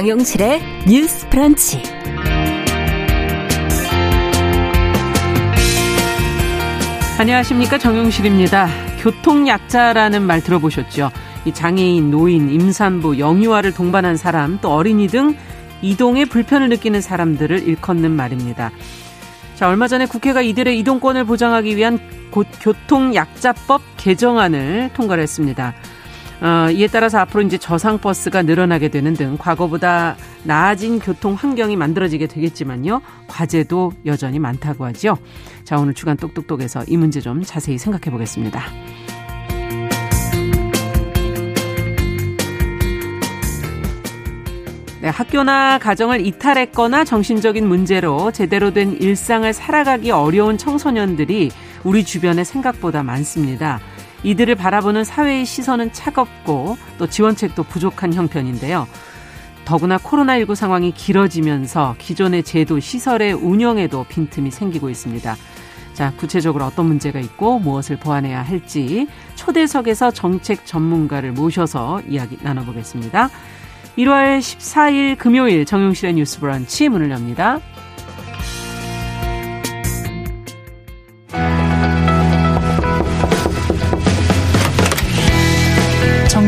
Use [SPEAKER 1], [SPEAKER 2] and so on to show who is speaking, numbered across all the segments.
[SPEAKER 1] 정용실의 뉴스 프런치.
[SPEAKER 2] 안녕하십니까 정용실입니다. 교통약자라는 말 들어보셨죠? 이 장애인, 노인, 임산부, 영유아를 동반한 사람, 또 어린이 등 이동에 불편을 느끼는 사람들을 일컫는 말입니다. 자, 얼마 전에 국회가 이들의 이동권을 보장하기 위한 교통약자법 개정안을 통과를 했습니다. 어, 이에 따라서 앞으로 이제 저상 버스가 늘어나게 되는 등 과거보다 나아진 교통 환경이 만들어지게 되겠지만요. 과제도 여전히 많다고 하죠. 자, 오늘 주간 똑똑똑에서 이 문제 좀 자세히 생각해 보겠습니다. 네, 학교나 가정을 이탈했거나 정신적인 문제로 제대로 된 일상을 살아가기 어려운 청소년들이 우리 주변에 생각보다 많습니다. 이들을 바라보는 사회의 시선은 차갑고 또 지원책도 부족한 형편인데요. 더구나 코로나19 상황이 길어지면서 기존의 제도 시설의 운영에도 빈틈이 생기고 있습니다. 자, 구체적으로 어떤 문제가 있고 무엇을 보완해야 할지 초대석에서 정책 전문가를 모셔서 이야기 나눠보겠습니다. 1월 14일 금요일 정용실의 뉴스 브런치 문을 엽니다.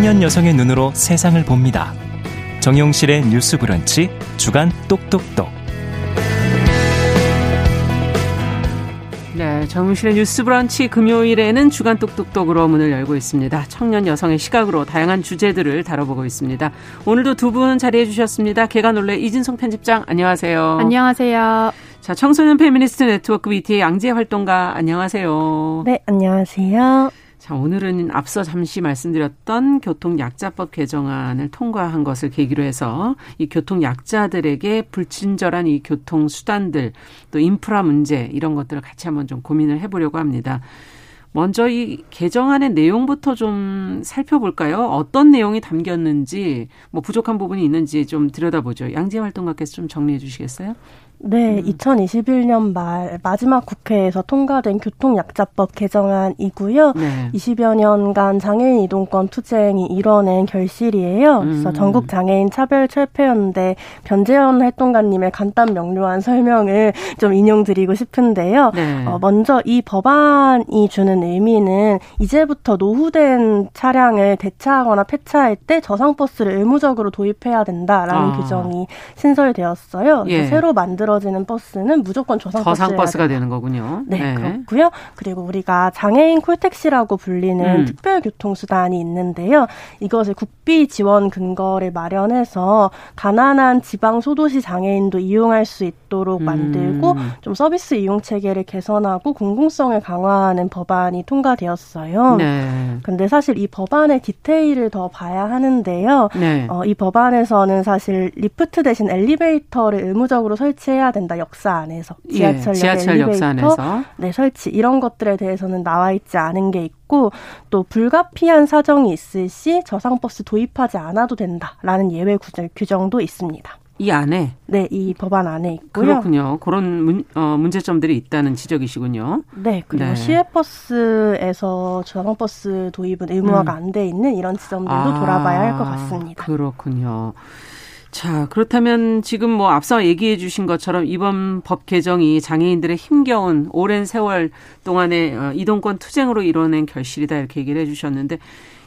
[SPEAKER 3] 청년 여성의 눈으로 세상을 봅니다. 정용실의 뉴스 브런치 주간 똑똑똑.
[SPEAKER 2] 네, 정용실의 뉴스 브런치 금요일에는 주간 똑똑똑으로 문을 열고 있습니다. 청년 여성의 시각으로 다양한 주제들을 다뤄보고 있습니다. 오늘도 두 분 자리해 주셨습니다. 계간 홀로 이진송 편집장 안녕하세요.
[SPEAKER 4] 안녕하세요.
[SPEAKER 2] 자, 청소년 페미니스트 네트워크 위티의 양지혜 활동가 안녕하세요.
[SPEAKER 4] 네, 안녕하세요.
[SPEAKER 2] 자, 오늘은 앞서 잠시 말씀드렸던 교통약자법 개정안을 통과한 것을 계기로 해서 이 교통약자들에게 불친절한 이 교통수단들 또 인프라 문제 이런 것들을 같이 한번 좀 고민을 해보려고 합니다. 먼저 이 개정안의 내용부터 좀 살펴볼까요? 어떤 내용이 담겼는지, 뭐 부족한 부분이 있는지 좀 들여다보죠. 양재 활동가께서 좀 정리해 주시겠어요?
[SPEAKER 4] 네, 음. 2021년 말 마지막 국회에서 통과된 교통약자법 개정안이고요. 네. 20여 년간 장애인 이동권 투쟁이 이뤄낸 결실이에요. 그래서 음. 전국 장애인 차별 철폐연대 변재현 활동가님의 간단 명료한 설명을 좀 인용드리고 싶은데요. 네. 어, 먼저 이 법안이 주는 의미는 이제부터 노후된 차량을 대차하거나 폐차할 때 저상버스를 의무적으로 도입해야 된다라는 아. 규정이 신설되었어요. 예. 새로 만들어 만들어지는 버스는 무조건 저상
[SPEAKER 2] 저상 버스가 되는 거군요.
[SPEAKER 4] 네, 네, 그렇고요. 그리고 우리가 장애인 콜택시라고 불리는 음. 특별 교통수단이 있는데요. 이것을 국비 지원 근거를 마련해서 가난한 지방 소도시 장애인도 이용할 수 있도록 만들고 음. 좀 서비스 이용 체계를 개선하고 공공성을 강화하는 법안이 통과되었어요. 네. 근데 사실 이 법안의 디테일을 더 봐야 하는데요. 네. 어, 이 법안에서는 사실 리프트 대신 엘리베이터를 의무적으로 설치해야 해야 된다 역사 안에서
[SPEAKER 2] 지하철, 예, 지하철 역사 안에서
[SPEAKER 4] 네 설치 이런 것들에 대해서는 나와 있지 않은 게 있고 또 불가피한 사정이 있을 시 저상버스 도입하지 않아도 된다라는 예외 규정도 있습니다.
[SPEAKER 2] 이 안에
[SPEAKER 4] 네, 이 법안 안에 있고요.
[SPEAKER 2] 그렇군요. 그런 문, 어, 문제점들이 있다는 지적이시군요.
[SPEAKER 4] 네, 그리고 네. 시외버스에서 저상버스 도입은 의무화가 음. 안돼 있는 이런 지점들도 아, 돌아봐야 할 것 같습니다.
[SPEAKER 2] 그렇군요. 자, 그렇다면 지금 뭐 앞서 얘기해 주신 것처럼 이번 법 개정이 장애인들의 힘겨운 오랜 세월 동안의 어, 이동권 투쟁으로 이뤄낸 결실이다 이렇게 얘기를 해 주셨는데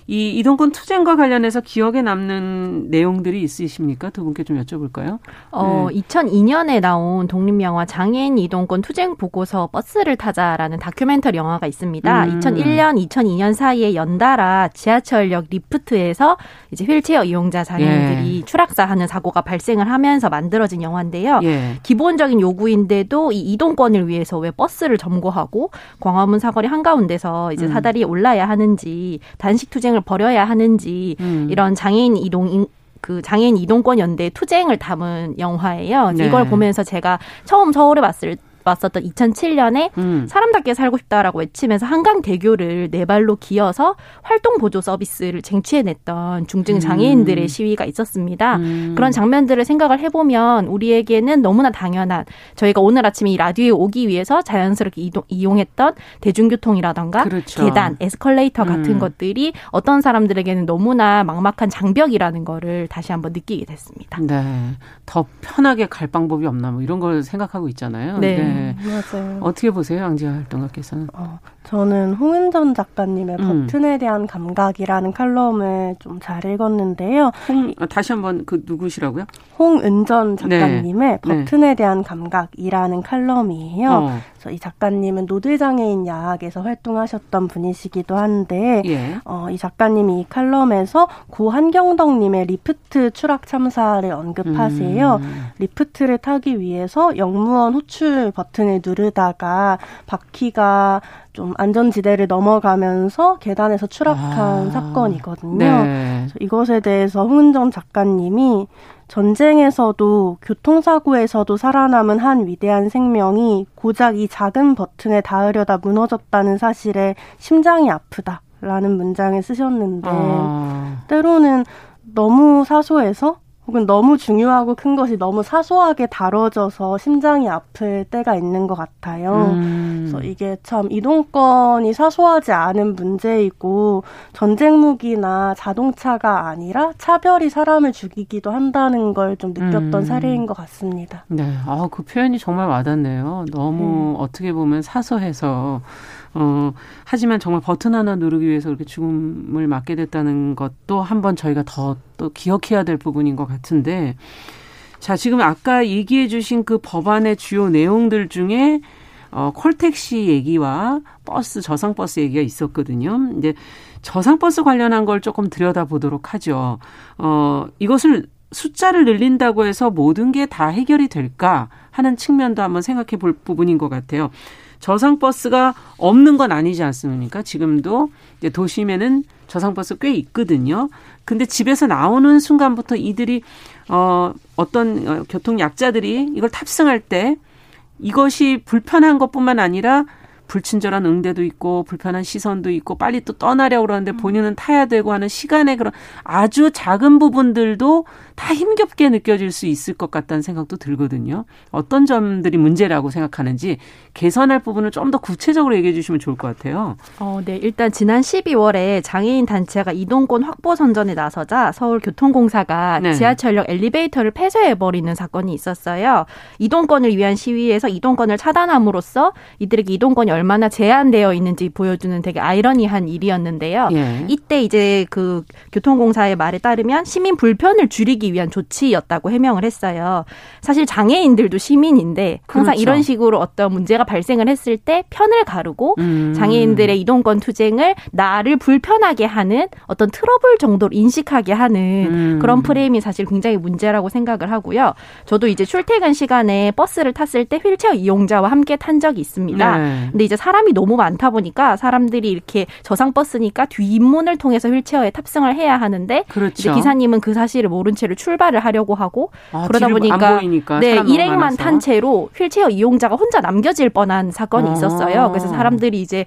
[SPEAKER 2] 이 이동권 투쟁과 관련해서 기억에 남는 내용들이 있으십니까? 두 분께 좀 여쭤볼까요?
[SPEAKER 5] 어, 네. 2002년에 나온 독립영화 장애인 이동권 투쟁 보고서 버스를 타자라는 다큐멘터리 영화가 있습니다. 음. 2001년, 2002년 사이에 연달아 지하철역 리프트에서 이제 휠체어 이용자 장애인들이 예. 추락사하는 사고가 발생을 하면서 만들어진 영화인데요. 예. 기본적인 요구인데도 이 이동권을 위해서 왜 버스를 점거하고 광화문 사거리 한가운데서 이제 음. 사다리에 올라야 하는지 단식 투쟁 투쟁을 벌여야 하는지 음. 이런 장애인 이동 그 장애인 이동권 연대 투쟁을 담은 영화예요. 네. 이걸 보면서 제가 처음 서울에 왔을 왔었던 2007년에 음. 사람답게 살고 싶다라고 외치면서 한강 대교를 네 발로 기어서 활동 보조 서비스를 쟁취해냈던 중증 장애인들의 음. 시위가 있었습니다. 음. 그런 장면들을 생각을 해보면 우리에게는 너무나 당연한 저희가 오늘 아침에 이 라디오에 오기 위해서 자연스럽게 이동, 이용했던 대중교통이라던가 그렇죠. 계단, 에스컬레이터 같은 음. 것들이 어떤 사람들에게는 너무나 막막한 장벽이라는 거를 다시 한번 느끼게 됐습니다.
[SPEAKER 2] 네. 더 편하게 갈 방법이 없나 뭐 이런 걸 생각하고 있잖아요. 네. 네.
[SPEAKER 4] 맞아요.
[SPEAKER 2] 어떻게 보세요, 양지아 활동가께서는?
[SPEAKER 4] 어, 저는 홍은전 작가님의 음. 버튼에 대한 감각이라는 칼럼을 좀 잘 읽었는데요.
[SPEAKER 2] 홍, 아, 다시 한번 그 누구시라고요?
[SPEAKER 4] 홍은전 네. 작가님의 네. 버튼에 네. 대한 감각이라는 칼럼이에요. 어. 이 작가님은 노들장애인 야학에서 활동하셨던 분이시기도 한데, 예. 어, 이 작가님이 이 칼럼에서 고 한경덕님의 리프트 추락 참사를 언급하세요. 음. 리프트를 타기 위해서 역무원 호출 버튼을 누르다가 바퀴가 좀 안전지대를 넘어가면서 계단에서 추락한 아. 사건이거든요. 네. 이것에 대해서 홍은전 작가님이 전쟁에서도 교통사고에서도 살아남은 한 위대한 생명이 고작 이 작은 버튼에 닿으려다 무너졌다는 사실에 심장이 아프다라는 문장을 쓰셨는데 아. 때로는 너무 사소해서 혹은 너무 중요하고 큰 것이 너무 사소하게 다뤄져서 심장이 아플 때가 있는 것 같아요. 음. 그래서 이게 참 이동권이 사소하지 않은 문제이고 전쟁 무기나 자동차가 아니라 차별이 사람을 죽이기도 한다는 걸 좀 느꼈던 음. 사례인 것 같습니다.
[SPEAKER 2] 네, 아그 표현이 정말 와닿네요. 너무 네. 어떻게 보면 사소해서 어, 하지만 정말 버튼 하나 누르기 위해서 그렇게 죽음을 맞게 됐다는 것도 한번 저희가 더 또 기억해야 될 부분인 것 같은데, 자, 지금 아까 얘기해 주신 그 법안의 주요 내용들 중에 어, 콜택시 얘기와 버스, 저상버스 얘기가 있었거든요. 이제 저상버스 관련한 걸 조금 들여다보도록 하죠. 어, 이것을 숫자를 늘린다고 해서 모든 게 다 해결이 될까 하는 측면도 한번 생각해 볼 부분인 것 같아요. 저상 버스가 없는 건 아니지 않습니까? 지금도 이제 도심에는 저상 버스 꽤 있거든요. 근데 집에서 나오는 순간부터 이들이 어 어떤 어, 교통 약자들이 이걸 탑승할 때 이것이 불편한 것뿐만 아니라 불친절한 응대도 있고 불편한 시선도 있고 빨리 또 떠나려고 그러는데 음. 본인은 타야 되고 하는 시간의 그런 아주 작은 부분들도 다 힘겹게 느껴질 수 있을 것 같다는 생각도 들거든요. 어떤 점들이 문제라고 생각하는지 개선할 부분을 좀 더 구체적으로 얘기해 주시면 좋을 것 같아요.
[SPEAKER 5] 어, 네. 일단 지난 12월에 장애인 단체가 이동권 확보 선전에 나서자 서울교통공사가 네. 지하철역 엘리베이터를 폐쇄해 버리는 사건이 있었어요. 이동권을 위한 시위에서 이동권을 차단함으로써 이들에게 이동권이 얼마나 제한되어 있는지 보여주는 되게 아이러니한 일이었는데요. 예. 이때 이제 그 교통공사의 말에 따르면 시민 불편을 줄이기 줄이기 위한 조치였다고 해명을 했어요. 사실 장애인들도 시민인데 항상 그렇죠. 이런 식으로 어떤 문제가 발생을 했을 때 편을 가르고 음. 장애인들의 이동권 투쟁을 나를 불편하게 하는 어떤 트러블 정도로 인식하게 하는 음. 그런 프레임이 사실 굉장히 문제라고 생각을 하고요. 저도 이제 출퇴근 시간에 버스를 탔을 때 휠체어 이용자와 함께 탄 적이 있습니다. 네. 근데 이제 사람이 너무 많다 보니까 사람들이 이렇게 저상 버스니까 뒷문을 통해서 휠체어에 탑승을 해야 하는데 그렇죠. 기사님은 그 사실을 모른 채로 출발을 하려고 하고 아, 그러다 보니까 네 일행만 탄 채로 휠체어 이용자가 혼자 남겨질 뻔한 사건이 아. 있었어요. 그래서 사람들이 이제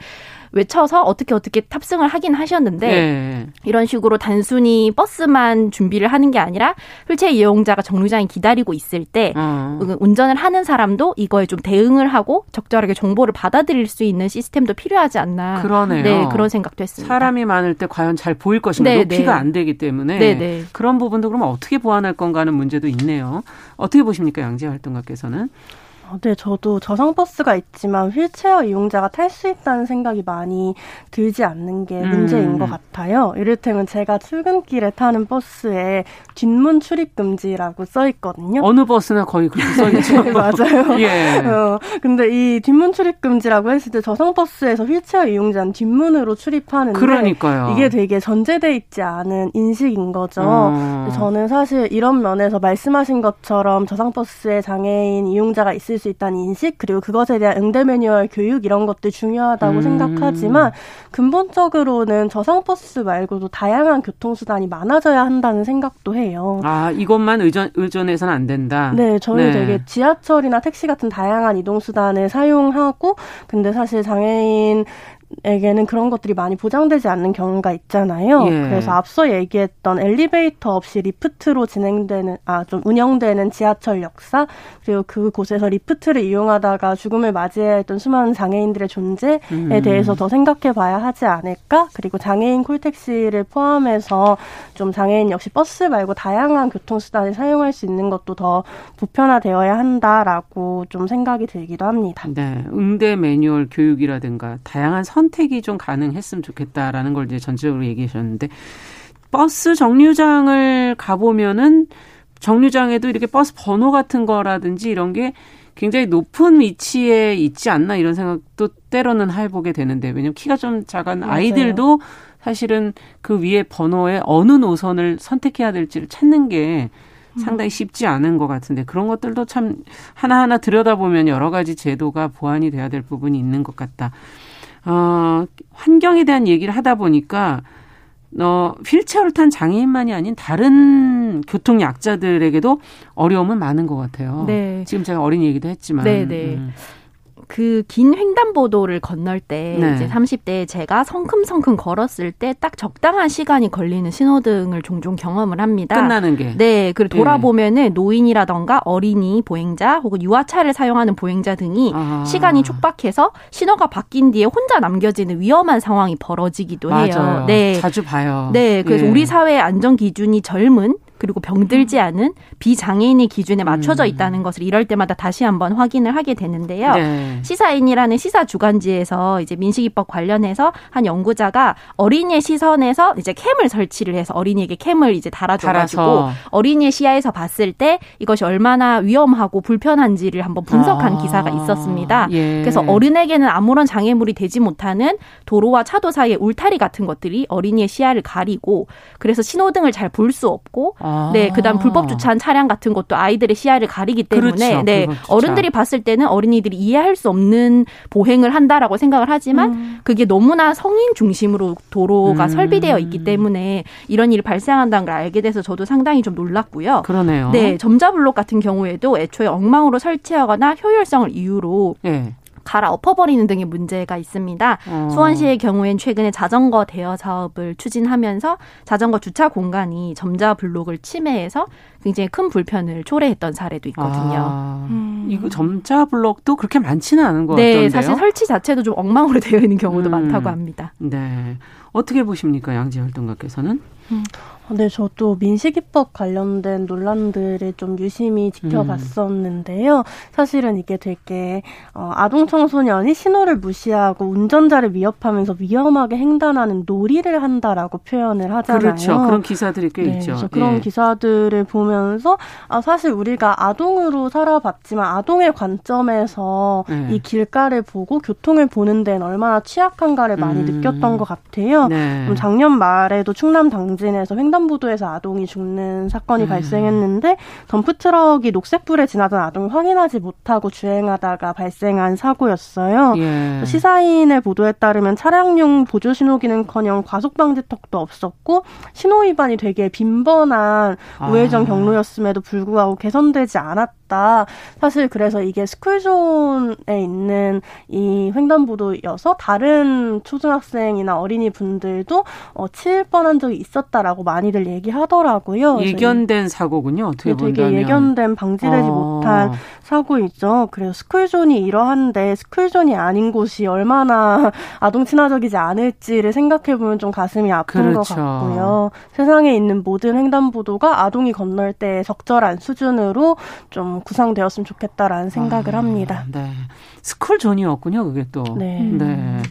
[SPEAKER 5] 외쳐서 어떻게 어떻게 탑승을 하긴 하셨는데 네. 이런 식으로 단순히 버스만 준비를 하는 게 아니라 휠체어 이용자가 정류장에 기다리고 있을 때 어. 운전을 하는 사람도 이거에 좀 대응을 하고 적절하게 정보를 받아들일 수 있는 시스템도 필요하지 않나.
[SPEAKER 2] 그러네요.
[SPEAKER 5] 네, 그런 생각도 했습니다.
[SPEAKER 2] 사람이 많을 때 과연 잘 보일 것인가 네, 높이가 네. 안 되기 때문에 네, 네. 그런 부분도 그럼 어떻게 보완할 건가 하는 문제도 있네요. 어떻게 보십니까 양재 활동가께서는?
[SPEAKER 4] 어, 네, 저도 저상버스가 있지만 휠체어 이용자가 탈 수 있다는 생각이 많이 들지 않는 게 음. 문제인 것 같아요. 이를테면 제가 출근길에 타는 버스에 뒷문 출입 금지라고 써 있거든요.
[SPEAKER 2] 어느 버스나 거의 그렇게 써 있죠.
[SPEAKER 4] 네, 맞아요. 예. 어, 근데 이 뒷문 출입 금지라고 했을 때 저상버스에서 휠체어 이용자는 뒷문으로 출입하는데
[SPEAKER 2] 그러니까요.
[SPEAKER 4] 이게 되게 전제돼 있지 않은 인식인 거죠. 어. 저는 사실 이런 면에서 말씀하신 것처럼 저상버스에 장애인 이용자가 있을 줄일 수 있다는 인식 그리고 그것에 대한 응대 매뉴얼 교육 이런 것들 중요하다고 음. 생각하지만 근본적으로는 저상 버스 말고도 다양한 교통수단이 많아져야 한다는 생각도 해요.
[SPEAKER 2] 아 이것만 의존 의존해서는 안 된다.
[SPEAKER 4] 네, 저희 네. 되게 지하철이나 택시 같은 다양한 이동 수단을 사용하고 근데 사실 장애인 에게는 그런 것들이 많이 보장되지 않는 경우가 있잖아요. 예. 그래서 앞서 얘기했던 엘리베이터 없이 리프트로 진행되는 아 좀 운영되는 지하철 역사 그리고 그곳에서 리프트를 이용하다가 죽음을 맞이해야 했던 수많은 장애인들의 존재에 음. 대해서 더 생각해 봐야 하지 않을까? 그리고 장애인 콜택시를 포함해서 좀 장애인 역시 버스 말고 다양한 교통수단을 사용할 수 있는 것도 더 보편화되어야 한다라고 좀 생각이 들기도 합니다.
[SPEAKER 2] 네. 응대 매뉴얼 교육이라든가 다양한 선 택이 좀 가능했으면 좋겠다라는 걸 이제 전체적으로 얘기하셨는데 버스 정류장을 가보면은 정류장에도 이렇게 버스 번호 같은 거라든지 이런 게 굉장히 높은 위치에 있지 않나 이런 생각도 때로는 해보게 되는데 왜냐면 키가 좀 작은 아이들도 사실은 그 위에 번호에 어느 노선을 선택해야 될지를 찾는 게 상당히 쉽지 않은 것 같은데 그런 것들도 참 하나하나 들여다보면 여러 가지 제도가 보완이 돼야 될 부분이 있는 것 같다. 어, 환경에 대한 얘기를 하다 보니까 어, 휠체어를 탄 장애인만이 아닌 다른 교통 약자들에게도 어려움은 많은 것 같아요. 네. 지금 제가 어린 얘기도 했지만.
[SPEAKER 5] 네, 네. 음. 그 긴 횡단보도를 건널 때 네. 이제 30대에 제가 성큼성큼 걸었을 때 딱 적당한 시간이 걸리는 신호등을 종종 경험을 합니다.
[SPEAKER 2] 끝나는 게.
[SPEAKER 5] 네. 그리고 네. 돌아보면은 네. 노인이라던가 어린이 보행자 혹은 유아차를 사용하는 보행자 등이 아. 시간이 촉박해서 신호가 바뀐 뒤에 혼자 남겨지는 위험한 상황이 벌어지기도
[SPEAKER 2] 맞아요.
[SPEAKER 5] 해요.
[SPEAKER 2] 네. 자주 봐요.
[SPEAKER 5] 네. 그래서 예. 우리 사회의 안전 기준이 젊은 그리고 병들지 음. 않은 비장애인의 기준에 맞춰져 음. 있다는 것을 이럴 때마다 다시 한번 확인을 하게 되는데요. 네. 시사인이라는 시사 주간지에서 이제 민식이법 관련해서 한 연구자가 어린이의 시선에서 이제 캠을 설치를 해서 어린이에게 캠을 이제 달아줘가지고 어린이의 시야에서 봤을 때 이것이 얼마나 위험하고 불편한지를 한번 분석한 아. 기사가 있었습니다. 예. 그래서 어른에게는 아무런 장애물이 되지 못하는 도로와 차도 사이의 울타리 같은 것들이 어린이의 시야를 가리고 그래서 신호등을 잘 볼 수 없고 아. 네, 그다음 불법 주차한 차량 같은 것도 아이들의 시야를 가리기 때문에 그렇죠. 네, 어른들이 봤을 때는 어린이들이 이해할 수 없는 보행을 한다라고 생각을 하지만 음. 그게 너무나 성인 중심으로 도로가 음. 설비되어 있기 때문에 이런 일이 발생한다는 걸 알게 돼서 저도 상당히 좀 놀랐고요.
[SPEAKER 2] 그러네요.
[SPEAKER 5] 네, 점자 블록 같은 경우에도 애초에 엉망으로 설치하거나 효율성을 이유로 네. 갈아 엎어버리는 등의 문제가 있습니다. 어. 수원시의 경우엔 최근에 자전거 대여 사업을 추진하면서 자전거 주차 공간이 점자 블록을 침해해서 굉장히 큰 불편을 초래했던 사례도 있거든요. 아.
[SPEAKER 2] 음. 이거 점자 블록도 그렇게 많지는 않은 것 네,
[SPEAKER 5] 같던데요. 사실 설치 자체도 좀 엉망으로 되어 있는 경우도 음. 많다고 합니다.
[SPEAKER 2] 네. 어떻게 보십니까, 양지 활동가께서는? 음.
[SPEAKER 4] 네, 저도 민식이법 관련된 논란들을 좀 유심히 지켜봤었는데요. 음. 사실은 이게 되게 어, 아동 청소년이 신호를 무시하고 운전자를 위협하면서 위험하게 횡단하는 놀이를 한다라고 표현을 하잖아요.
[SPEAKER 2] 그렇죠. 그런 기사들이 꽤
[SPEAKER 4] 네,
[SPEAKER 2] 있죠.
[SPEAKER 4] 그런 예. 기사들을 보면서 아, 사실 우리가 아동으로 살아봤지만 아동의 관점에서 네. 이 길가를 보고 교통을 보는 데는 얼마나 취약한가를 많이 음. 느꼈던 것 같아요. 네. 작년 말에도 충남 당진에서 횡단 횡단보도에서 아동이 죽는 사건이 음. 발생했는데 덤프트럭이 녹색불에 지나던 아동을 확인하지 못하고 주행하다가 발생한 사고였어요. 예. 시사인의 보도에 따르면 차량용 보조 신호기는커녕 과속 방지턱도 없었고 신호 위반이 되게 빈번한 우회전 아. 경로였음에도 불구하고 개선되지 않았 다. 사실 그래서 이게 스쿨존에 있는 이 횡단보도여서 다른 초등학생이나 어린이 분들도 어, 칠 뻔한 적이 있었다라고 많이 많이들 얘기하더라고요.
[SPEAKER 2] 예견된 사고군요. 어떻게
[SPEAKER 4] 네, 되게 예견된 방지되지 어. 못한 사고이죠. 그래서 스쿨존이 이러한데 스쿨존이 아닌 곳이 얼마나 아동 친화적이지 않을지를 생각해 보면 좀 가슴이 아픈 그렇죠. 것 같고요. 세상에 있는 모든 횡단보도가 아동이 건널 때 적절한 수준으로 좀 구상되었으면 좋겠다라는 생각을 아, 합니다.
[SPEAKER 2] 네. 스쿨 존이었군요, 그게 또. 네. 네.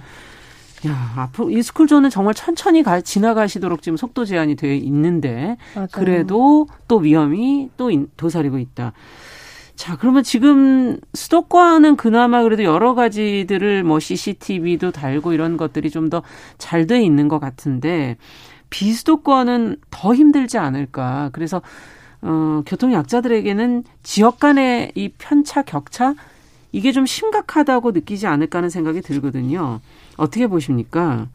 [SPEAKER 2] 야, 앞으로 이 스쿨존은 정말 천천히 가, 지나가시도록 지금 속도 제한이 되어 있는데 맞아요. 그래도 또 위험이 또 도사리고 있다. 자, 그러면 지금 수도권은 그나마 그래도 여러 가지들을 뭐 CCTV도 달고 이런 것들이 좀 더 잘 돼 있는 것 같은데 비수도권은 더 힘들지 않을까. 그래서 어, 교통 약자들에게는 지역 간의 이 편차 격차 이게 좀 심각하다고 느끼지 않을까 하는 생각이 들거든요. 어떻게 보십니까?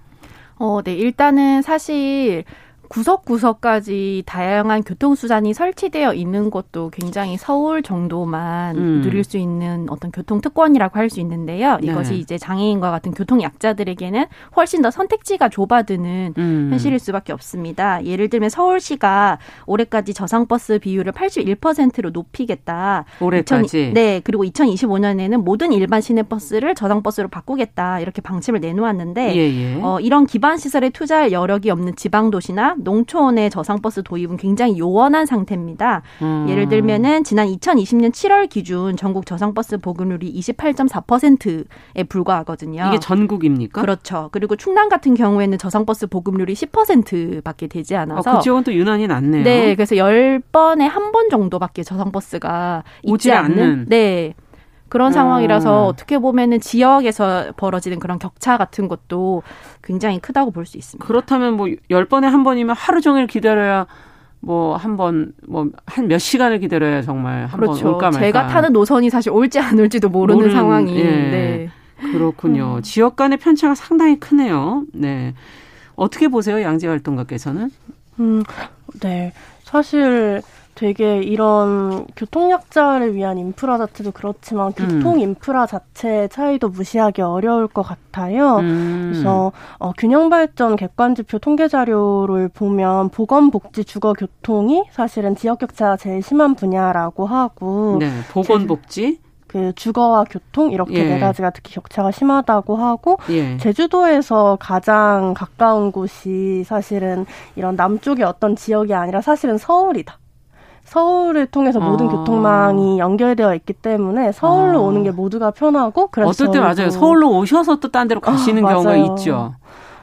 [SPEAKER 5] 어, 네. 일단은 사실 구석구석까지 다양한 교통수단이 설치되어 있는 것도 굉장히 서울 정도만 음. 누릴 수 있는 어떤 교통특권이라고 할 수 있는데요. 네. 이것이 이제 장애인과 같은 교통약자들에게는 훨씬 더 선택지가 좁아드는 음. 현실일 수밖에 없습니다. 예를 들면 서울시가 올해까지 저상버스 비율을 81%로 높이겠다.
[SPEAKER 2] 올해까지?
[SPEAKER 5] 2000, 네. 그리고 2025년에는 모든 일반 시내버스를 저상버스로 바꾸겠다. 이렇게 방침을 내놓았는데 예, 예. 어, 이런 기반 시설에 투자할 여력이 없는 지방도시나 농촌의 저상버스 도입은 굉장히 요원한 상태입니다. 음. 예를 들면은 지난 2020년 7월 기준 전국 저상버스 보급률이 28.4%에 불과하거든요.
[SPEAKER 2] 이게 전국입니까?
[SPEAKER 5] 그렇죠. 그리고 충남 같은 경우에는 저상버스 보급률이 10%밖에 되지 않아서
[SPEAKER 2] 어, 그 지역은 또 유난히 낮네요.
[SPEAKER 5] 네, 그래서 10번에 한 번 정도밖에 저상버스가 있지 않는 않는 네. 그런 음. 상황이라서 어떻게 보면은 지역에서 벌어지는 그런 격차 같은 것도 굉장히 크다고 볼 수 있습니다.
[SPEAKER 2] 그렇다면 뭐 10번에 한 번이면 하루 종일 기다려야 뭐 한 번 뭐 한 몇 시간을 기다려야 정말 한번 그렇죠. 올까 말까.
[SPEAKER 5] 제가 타는 노선이 사실 올지 안 올지도 모르는, 모르는 상황이. 예.
[SPEAKER 2] 네. 그렇군요. 음. 지역 간의 편차가 상당히 크네요. 네. 어떻게 보세요, 양재 활동가께서는?
[SPEAKER 4] 음, 네. 사실 되게 이런 교통약자를 위한 인프라 자체도 그렇지만 음. 교통 인프라 자체 차이도 무시하기 어려울 것 같아요. 음. 그래서 어, 균형 발전 객관지표 통계 자료를 보면 보건복지 주거 교통이 사실은 지역 격차가 제일 심한 분야라고 하고
[SPEAKER 2] 네, 보건복지
[SPEAKER 4] 그 주거와 교통 이렇게 예. 네 가지가 특히 격차가 심하다고 하고 예. 제주도에서 가장 가까운 곳이 사실은 이런 남쪽의 어떤 지역이 아니라 사실은 서울이다. 서울을 통해서 모든 아. 교통망이 연결되어 있기 때문에 서울로 아. 오는 게 모두가 편하고
[SPEAKER 2] 그래서 어떨 때 맞아요. 서울로 오셔서 또 딴 데로 가시는 아, 경우가 있죠.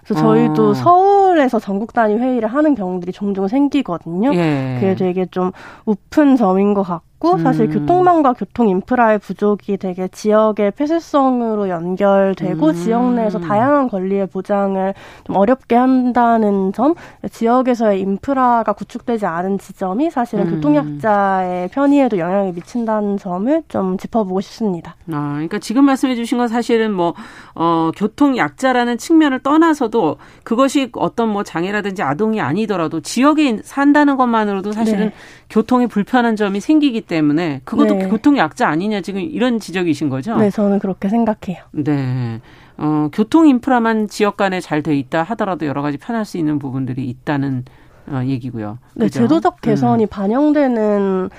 [SPEAKER 4] 그래서 저희도 아. 서울에서 전국 단위 회의를 하는 경우들이 종종 생기거든요. 예. 그게 되게 좀 우픈 점인 것 같고 있고 사실 음. 교통망과 교통 인프라의 부족이 되게 지역의 폐쇄성으로 연결되고 음. 지역 내에서 다양한 권리의 보장을 좀 어렵게 한다는 점, 지역에서의 인프라가 구축되지 않은 지점이 사실은 음. 교통약자의 편의에도 영향을 미친다는 점을 좀 짚어보고 싶습니다.
[SPEAKER 2] 아, 그러니까 지금 말씀해 주신 건 사실은 뭐 어, 교통약자라는 측면을 떠나서도 그것이 어떤 뭐 장애라든지 아동이 아니더라도 지역에 산다는 것만으로도 사실은 네. 교통에 불편한 점이 생기기 때문에 그것도 네. 교통 약자 아니냐 지금 이런 지적이신 거죠?
[SPEAKER 4] 네, 저는 그렇게 생각해요.
[SPEAKER 2] 네. 어, 교통 인프라만 지역 간에 잘 돼 있다 하더라도 여러 가지 편할 수 있는 부분들이 있다는 어, 얘기고요.
[SPEAKER 4] 네, 그죠? 제도적 개선이 음. 반영되는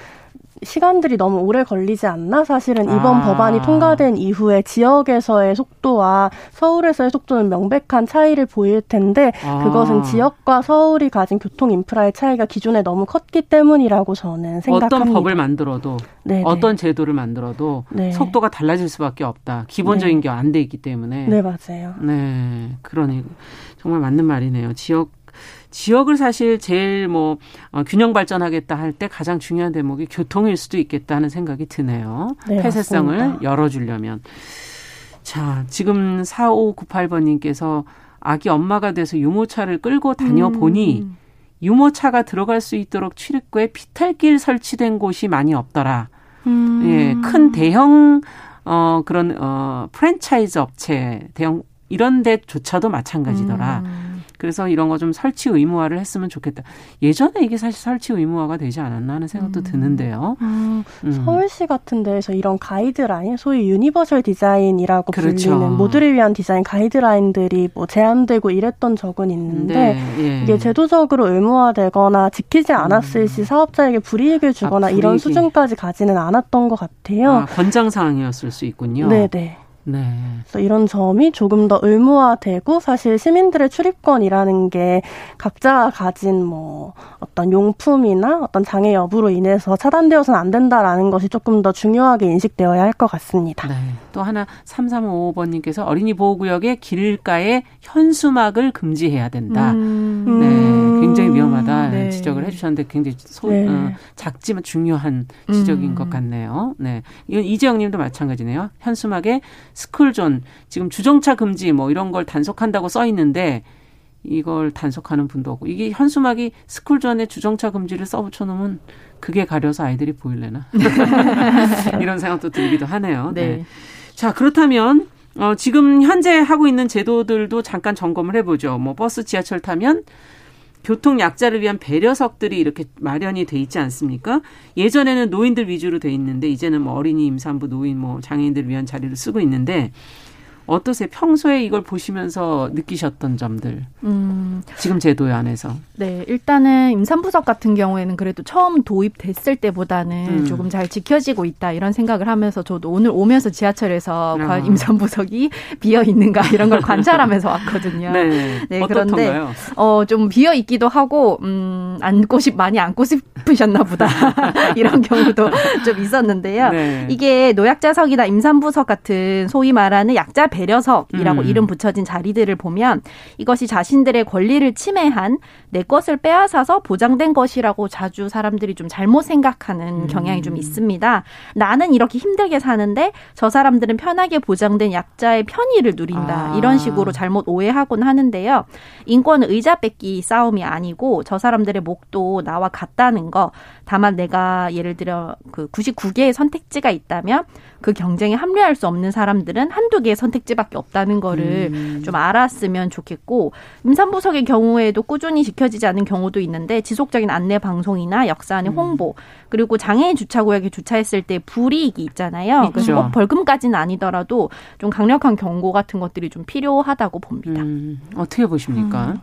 [SPEAKER 4] 시간들이 너무 오래 걸리지 않나? 사실은 이번 아. 법안이 통과된 이후에 지역에서의 속도와 서울에서의 속도는 명백한 차이를 보일 텐데 아. 그것은 지역과 서울이 가진 교통 인프라의 차이가 기존에 너무 컸기 때문이라고 저는 생각합니다.
[SPEAKER 2] 어떤 법을 만들어도 네네. 어떤 제도를 만들어도 네. 속도가 달라질 수밖에 없다. 기본적인 네. 게안 돼 있기 때문에.
[SPEAKER 4] 네, 맞아요.
[SPEAKER 2] 네. 그러니 정말 맞는 말이네요. 지역 지역을 사실 제일 뭐 어, 균형 발전하겠다 할 때 가장 중요한 대목이 교통일 수도 있겠다 하는 생각이 드네요. 네, 폐쇄성을 맞습니다. 열어주려면. 자, 지금 4598번님께서 아기 엄마가 돼서 유모차를 끌고 다녀보니 음. 유모차가 들어갈 수 있도록 출입구에 비탈길 설치된 곳이 많이 없더라. 음. 예, 큰 대형 어 그런 어 프랜차이즈 업체 대형 이런 데조차도 마찬가지더라. 음. 그래서 이런 거 좀 설치 의무화를 했으면 좋겠다. 예전에 이게 사실 설치 의무화가 되지 않았나 하는 생각도 음. 드는데요.
[SPEAKER 4] 음. 음. 서울시 같은 데에서 이런 가이드라인, 소위 유니버설 디자인이라고 그렇죠. 불리는 모두를 위한 디자인 가이드라인들이 뭐 제안되고 이랬던 적은 있는데 네, 예. 이게 제도적으로 의무화되거나 지키지 않았을 음. 시 사업자에게 불이익을 주거나 아, 불이익이. 이런 수준까지 가지는 않았던 것 같아요. 아,
[SPEAKER 2] 권장 사항이었을 수 있군요.
[SPEAKER 4] 네 네. 네. 그래서 이런 점이 조금 더 의무화되고 사실 시민들의 출입권이라는 게 각자 가진 뭐 어떤 용품이나 어떤 장애 여부로 인해서 차단되어서는 안 된다라는 것이 조금 더 중요하게 인식되어야 할 것 같습니다. 네.
[SPEAKER 2] 또 하나 3355번님께서 어린이 보호구역의 길가에 현수막을 금지해야 된다. 음. 네. 굉장히 위험하다 네. 지적을 해주셨는데 굉장히 소, 네. 어, 작지만 중요한 지적인 음. 것 같네요. 네. 이건 이재영님도 마찬가지네요. 현수막에 스쿨존 지금 주정차 금지 뭐 이런 걸 단속한다고 써 있는데 이걸 단속하는 분도 없고 이게 현수막이 스쿨존에 주정차 금지를 써붙여 놓으면 그게 가려서 아이들이 보일래나 이런 생각도 들기도 하네요. 네. 네. 자 그렇다면 어, 지금 현재 하고 있는 제도들도 잠깐 점검을 해보죠. 뭐 버스, 지하철 타면 교통 약자를 위한 배려석들이 이렇게 마련이 돼 있지 않습니까? 예전에는 노인들 위주로 돼 있는데 이제는 뭐 어린이 임산부 노인 뭐 장애인들을 위한 자리를 쓰고 있는데 어떠세요? 평소에 이걸 보시면서 느끼셨던 점들. 음. 지금 제도 안에서.
[SPEAKER 5] 네, 일단은 임산부석 같은 경우에는 그래도 처음 도입됐을 때보다는 음. 조금 잘 지켜지고 있다 이런 생각을 하면서 저도 오늘 오면서 지하철에서 아. 임산부석이 비어 있는가 이런 걸 관찰하면서 왔거든요.
[SPEAKER 2] 네. 네 그런데
[SPEAKER 5] 어 좀 비어 있기도 하고 음 앉고 싶 많이 앉고 싶으셨나 보다 이런 경우도 좀 있었는데요. 네. 이게 노약자석이나 임산부석 같은 소위 말하는 약자 배 배려석이라고 음. 이름 붙여진 자리들을 보면 이것이 자신들의 권리를 침해한 내 것을 빼앗아서 보장된 것이라고 자주 사람들이 좀 잘못 생각하는 음. 경향이 좀 있습니다. 나는 이렇게 힘들게 사는데 저 사람들은 편하게 보장된 약자의 편의를 누린다. 아. 이런 식으로 잘못 오해하곤 하는데요. 인권은 의자 뺏기 싸움이 아니고 저 사람들의 목도 나와 같다는 거. 다만 내가 예를 들어 그 99개의 선택지가 있다면 그 경쟁에 합류할 수 없는 사람들은 한두 개의 선택지밖에 없다는 거를 음. 좀 알았으면 좋겠고 임산부석의 경우에도 꾸준히 지켜지지 않은 경우도 있는데 지속적인 안내 방송이나 역사안의 음. 홍보 그리고 장애인 주차구역에 주차했을 때 불이익이 있잖아요. 그래서 뭐 벌금까지는 아니더라도 좀 강력한 경고 같은 것들이 좀 필요하다고 봅니다. 음.
[SPEAKER 2] 어떻게 보십니까? 음.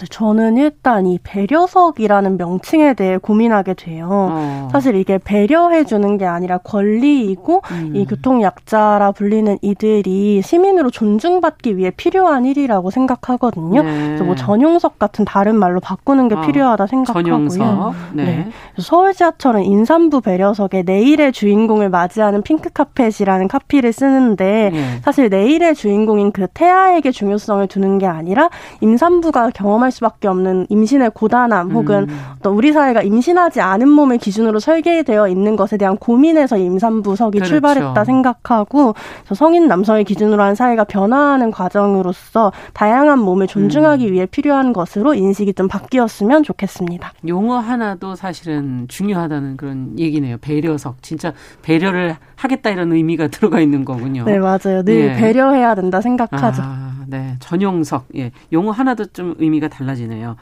[SPEAKER 4] 네, 저는 일단 이 배려석이라는 명칭에 대해 고민하게 돼요. 어. 사실 이게 배려해 주는 게 아니라 권리이고 음. 이 교통 약자라 불리는 이들이 시민으로 존중받기 위해 필요한 일이라고 생각하거든요. 네. 그래서 뭐 전용석 같은 다른 말로 바꾸는 게 어. 필요하다 생각하고요. 전용석. 네. 네. 서울 지하철은 인산부 배려석에 내일의 주인공을 맞이하는 핑크 카펫이라는 카피를 쓰는데 네. 사실 내일의 주인공인 그 태아에게 중요성을 두는 게 아니라 임산부가 경험 경험할 수밖에 없는 임신의 고단함 혹은 음. 어떤 우리 사회가 임신하지 않은 몸을 기준으로 설계되어 있는 것에 대한 고민에서 임산부석이 그렇죠. 출발했다 생각하고 성인 남성을 기준으로 한 사회가 변화하는 과정으로서 다양한 몸을 존중하기 음. 위해 필요한 것으로 인식이 좀 바뀌었으면 좋겠습니다.
[SPEAKER 2] 용어 하나도 사실은 중요하다는 그런 얘기네요. 배려석. 진짜 배려를 하겠다 이런 의미가 들어가 있는 거군요.
[SPEAKER 4] 네, 맞아요. 늘 예. 배려해야 된다 생각하죠. 아,
[SPEAKER 2] 네. 전용석. 예. 용어 하나도 좀 의미가 달라지네요.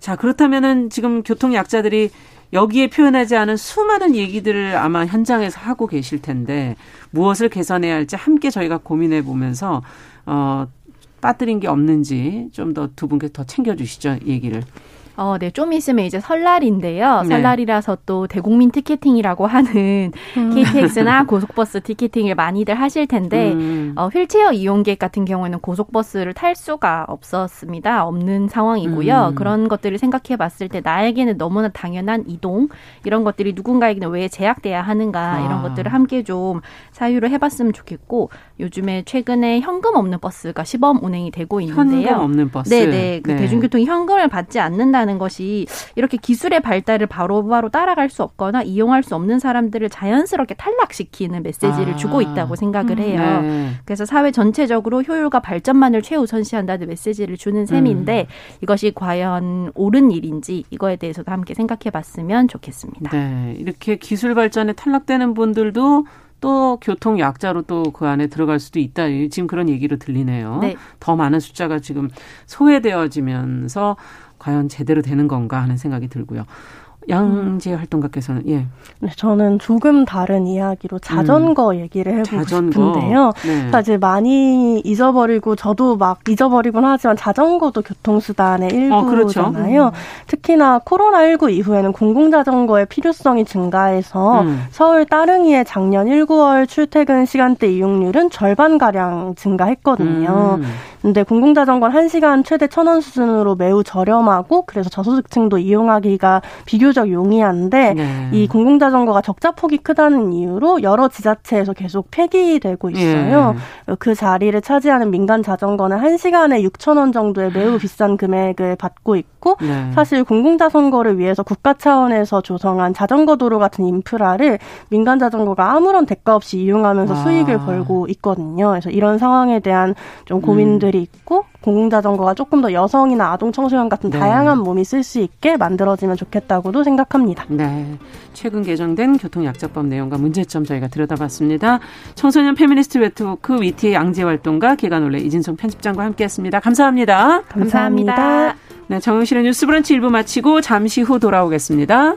[SPEAKER 2] 자, 그렇다면은 지금 교통 약자들이 여기에 표현하지 않은 수많은 얘기들을 아마 현장에서 하고 계실 텐데 무엇을 개선해야 할지 함께 저희가 고민해 보면서 어 빠뜨린 게 없는지 좀 더 두 분께 더 챙겨 주시죠, 얘기를.
[SPEAKER 5] 어, 네, 좀 있으면 이제 설날인데요. 네. 설날이라서 또 대국민 티켓팅이라고 하는 음. KTX나 고속버스 티켓팅을 많이들 하실 텐데, 음. 어, 휠체어 이용객 같은 경우에는 고속버스를 탈 수가 없었습니다. 없는 상황이고요. 음. 그런 것들을 생각해 봤을 때 나에게는 너무나 당연한 이동, 이런 것들이 누군가에게는 왜 제약돼야 하는가, 아. 이런 것들을 함께 좀 사유를 해봤으면 좋겠고, 요즘에 최근에 현금 없는 버스가 시범 운행이 되고 있는데요.
[SPEAKER 2] 현금 없는 버스?
[SPEAKER 5] 네네. 그 네. 대중교통이 현금을 받지 않는다는 한다는 것이 이렇게 기술의 발달을 바로바로 바로 따라갈 수 없거나 이용할 수 없는 사람들을 자연스럽게 탈락시키는 메시지를 아. 주고 있다고 생각을 해요. 네. 그래서 사회 전체적으로 효율과 발전만을 최우선시한다는 메시지를 주는 셈인데 음. 이것이 과연 옳은 일인지 이거에 대해서도 함께 생각해 봤으면 좋겠습니다.
[SPEAKER 2] 네. 이렇게 기술 발전에 탈락되는 분들도 또 교통 약자로 또 그 안에 들어갈 수도 있다. 지금 그런 얘기로 들리네요. 네. 더 많은 숫자가 지금 소외되어지면서 과연 제대로 되는 건가 하는 생각이 들고요. 양재 활동가께서는 예.
[SPEAKER 4] 네, 저는 조금 다른 이야기로 자전거 음. 얘기를 해보고 자전거. 싶은데요. 네. 사실 많이 잊어버리고 저도 막 잊어버리곤 하지만 자전거도 교통수단의 어, 그렇죠. 일부잖아요. 어, 그렇죠. 음. 특히나 코로나19 이후에는 공공자전거의 필요성이 증가해서 음. 서울 따릉이의 작년 1, 9월 출퇴근 시간대 이용률은 절반 가량 증가했거든요. 음. 근데 공공자전거는 1시간 최대 1,000원 수준으로 매우 저렴하고 그래서 저소득층도 이용하기가 비교적 용이한데 네. 이 공공자전거가 적자 폭이 크다는 이유로 여러 지자체에서 계속 폐기되고 있어요. 예. 그 자리를 차지하는 민간 자전거는 1시간에 6,000원 정도의 매우 비싼 금액을 받고 있고 네. 사실 공공자전거를 위해서 국가 차원에서 조성한 자전거 도로 같은 인프라를 민간 자전거가 아무런 대가 없이 이용하면서 아. 수익을 벌고 있거든요. 그래서 이런 상황에 대한 좀 고민들 음. 분들이 있고 공공자전거가 조금 더 여성이나 아동 청소년 같은 네. 다양한 몸이 쓸 수 있게 만들어지면 좋겠다고도 생각합니다.
[SPEAKER 2] 네. 최근 개정된 교통약자법 내용과 문제점 저희가 들여다봤습니다. 청소년 페미니스트 네트워크 위티의 양지혜 활동가 계간홀로 이진송 편집장과 함께했습니다. 감사합니다.
[SPEAKER 4] 감사합니다. 감사합니다.
[SPEAKER 2] 네, 정용실의 뉴스 브런치 일부 마치고 잠시 후 돌아오겠습니다.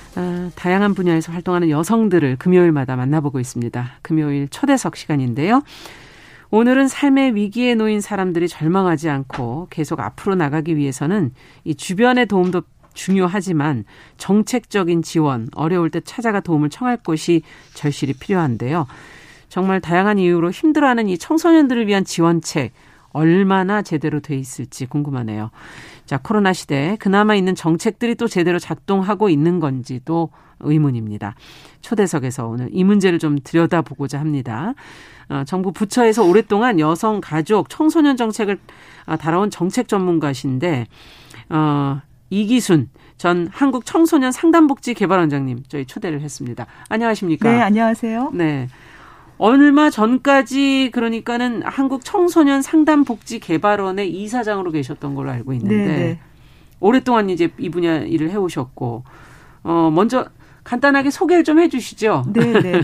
[SPEAKER 2] 아, 다양한 분야에서 활동하는 여성들을 금요일마다 만나보고 있습니다. 금요일 초대석 시간인데요. 오늘은 삶의 위기에 놓인 사람들이 절망하지 않고 계속 앞으로 나가기 위해서는 이 주변의 도움도 중요하지만 정책적인 지원, 어려울 때 찾아가 도움을 청할 곳이 절실히 필요한데요. 정말 다양한 이유로 힘들어하는 이 청소년들을 위한 지원책 얼마나 제대로 돼 있을지 궁금하네요. 자, 코로나 시대에 그나마 있는 정책들이 또 제대로 작동하고 있는 건지도 의문입니다. 초대석에서 오늘 이 문제를 좀 들여다보고자 합니다. 어, 정부 부처에서 오랫동안 여성, 가족, 청소년 정책을 아, 다뤄온 정책 전문가신데, 어, 이기순 전 한국 청소년 상담복지 개발원장님 저희 초대를 했습니다. 안녕하십니까?
[SPEAKER 6] 네, 안녕하세요.
[SPEAKER 2] 네. 얼마 전까지 그러니까는 한국 청소년 상담 복지 개발원의 이사장으로 계셨던 걸로 알고 있는데 네네. 네. 오랫동안 이제 이 분야 일을 해오셨고 어 먼저 간단하게 소개를 좀 해주시죠.
[SPEAKER 6] 네, 네.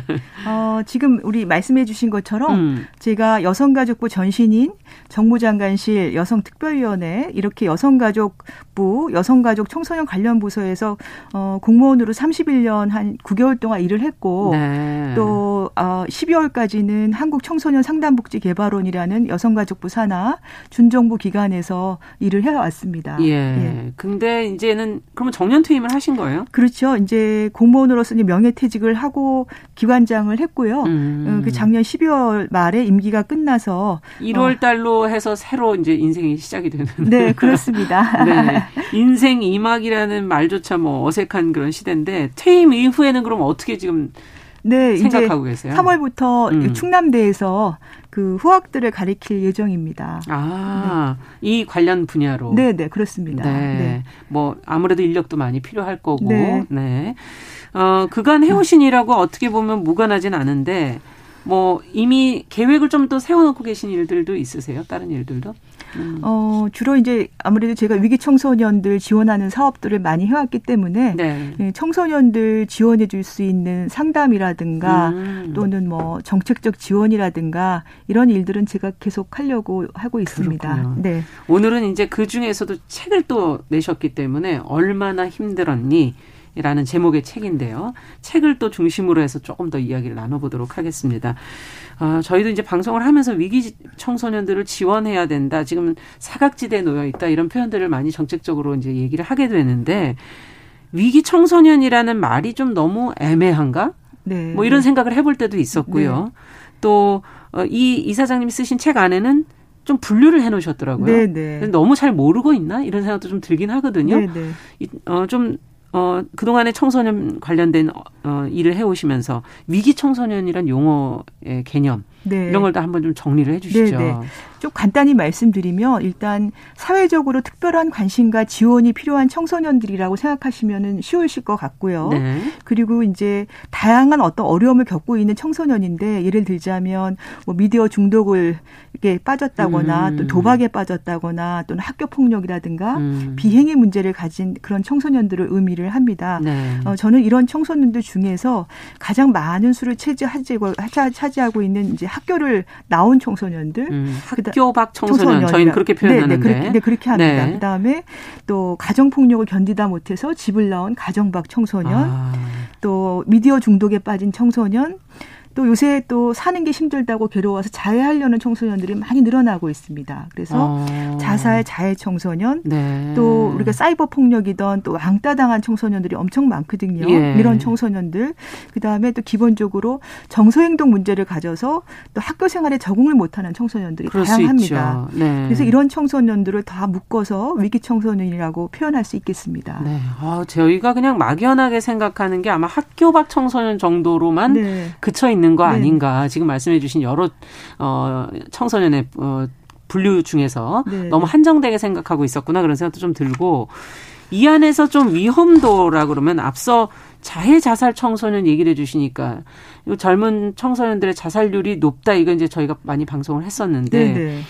[SPEAKER 6] 어, 지금 우리 말씀해주신 것처럼 음. 제가 여성가족부 전신인 정무장관실 여성특별위원회 이렇게 여성가족부 여성가족 청소년 관련 부서에서 어, 공무원으로 31년 한 9개월 동안 일을 했고 네. 또 어, 12월까지는 한국 청소년 상담복지 개발원이라는 여성가족부 산하 준정부 기관에서 일을 해왔습니다.
[SPEAKER 2] 예. 예. 근데 이제는 그러면 정년 퇴임을 하신 거예요?
[SPEAKER 6] 그렇죠. 이제 공 무원으로서 명예퇴직을 하고 기관장을 했고요. 음. 어, 그 작년 12월 말에 임기가 끝나서
[SPEAKER 2] 1월 달로 해서 새로 이제 인생이 시작이 되는.
[SPEAKER 6] 네, 그렇습니다. 네.
[SPEAKER 2] 인생 이막이라는 말조차 뭐 어색한 그런 시대인데 퇴임 이후에는 그럼 어떻게 지금 네, 생각하고 계세요?
[SPEAKER 6] 3월부터 음. 충남대에서 그 후학들을 가리킬 예정입니다.
[SPEAKER 2] 아, 네. 이 관련 분야로.
[SPEAKER 6] 네, 네, 그렇습니다. 네. 네.
[SPEAKER 2] 뭐 아무래도 인력도 많이 필요할 거고. 네. 네. 어, 그간 해오신 일하고 어떻게 보면 무관하진 않은데 뭐 이미 계획을 좀더 세워놓고 계신 일들도 있으세요? 다른 일들도?
[SPEAKER 6] 음. 어, 주로 이제 아무래도 제가 위기 청소년들 지원하는 사업들을 많이 해왔기 때문에 네. 예, 청소년들 지원해 줄 수 있는 상담이라든가 음. 또는 뭐 정책적 지원이라든가 이런 일들은 제가 계속 하려고 하고 있습니다. 그렇군요. 네.
[SPEAKER 2] 오늘은 이제 그 중에서도 책을 또 내셨기 때문에 얼마나 힘들었니? 라는 제목의 책인데요. 책을 또 중심으로 해서 조금 더 이야기를 나눠보도록 하겠습니다. 어, 저희도 이제 방송을 하면서 위기 청소년들을 지원해야 된다. 지금 사각지대에 놓여 있다. 이런 표현들을 많이 정책적으로 이제 얘기를 하게 되는데 위기 청소년이라는 말이 좀 너무 애매한가? 네. 뭐 이런 생각을 해볼 때도 있었고요. 네. 또이 어, 이사장님이 쓰신 책 안에는 좀 분류를 해놓으셨더라고요. 네네. 네. 너무 잘 모르고 있나 이런 생각도 좀 들긴 하거든요. 네네. 네. 어, 좀 어, 그동안에 청소년 관련된 어, 일을 해오시면서 위기 청소년이란 용어의 개념 네. 이런 걸다 한번 좀 정리를 해 주시죠. 네, 네.
[SPEAKER 6] 좀 간단히 말씀드리면 일단 사회적으로 특별한 관심과 지원이 필요한 청소년들이라고 생각하시면은 쉬우실 것 같고요. 네. 그리고 이제 다양한 어떤 어려움을 겪고 있는 청소년인데 예를 들자면 뭐 미디어 중독을 이렇게 빠졌다거나 음. 또 도박에 빠졌다거나 또는 학교 폭력이라든가 음. 비행의 문제를 가진 그런 청소년들을 의미를 합니다. 네. 어, 저는 이런 청소년들 중에서 가장 많은 수를 차지하고, 차지하고 있는 이제 학교를 나온 청소년들,
[SPEAKER 2] 음. 학교 밖 청소년, 저희는 그렇게 표현하는데, 네,
[SPEAKER 6] 네, 그렇게, 네, 그렇게 합니다. 네. 그다음에 또 가정 폭력을 견디다 못해서 집을 나온 가정 밖 청소년, 아. 또 미디어 중독에 빠진 청소년, 또 요새 또 사는 게 힘들다고 괴로워서 자해하려는 청소년들이 많이 늘어나고 있습니다. 그래서 어. 자살, 자해 청소년, 네. 또 우리가 사이버 폭력이던 또 왕따 당한 청소년들이 엄청 많거든요. 예. 이런 청소년들. 그 다음에 또 기본적으로 정서행동 문제를 가져서 또 학교 생활에 적응을 못하는 청소년들이 다양합니다. 네. 그래서 이런 청소년들을 다 묶어서 위기 청소년이라고 표현할 수 있겠습니다.
[SPEAKER 2] 네. 아, 저희가 그냥 막연하게 생각하는 게 아마 학교 밖 청소년 정도로만 네. 그쳐 있는 있는 거 네. 아닌가. 지금 말씀해 주신 여러 어 청소년의 어 분류 중에서 네. 너무 한정되게 생각하고 있었구나 그런 생각도 좀 들고 이 안에서 좀 위험도라 그러면 앞서 자해 자살 청소년 얘기를 해 주시니까 젊은 청소년들의 자살률이 높다 이거 이제 저희가 많이 방송을 했었는데 네네.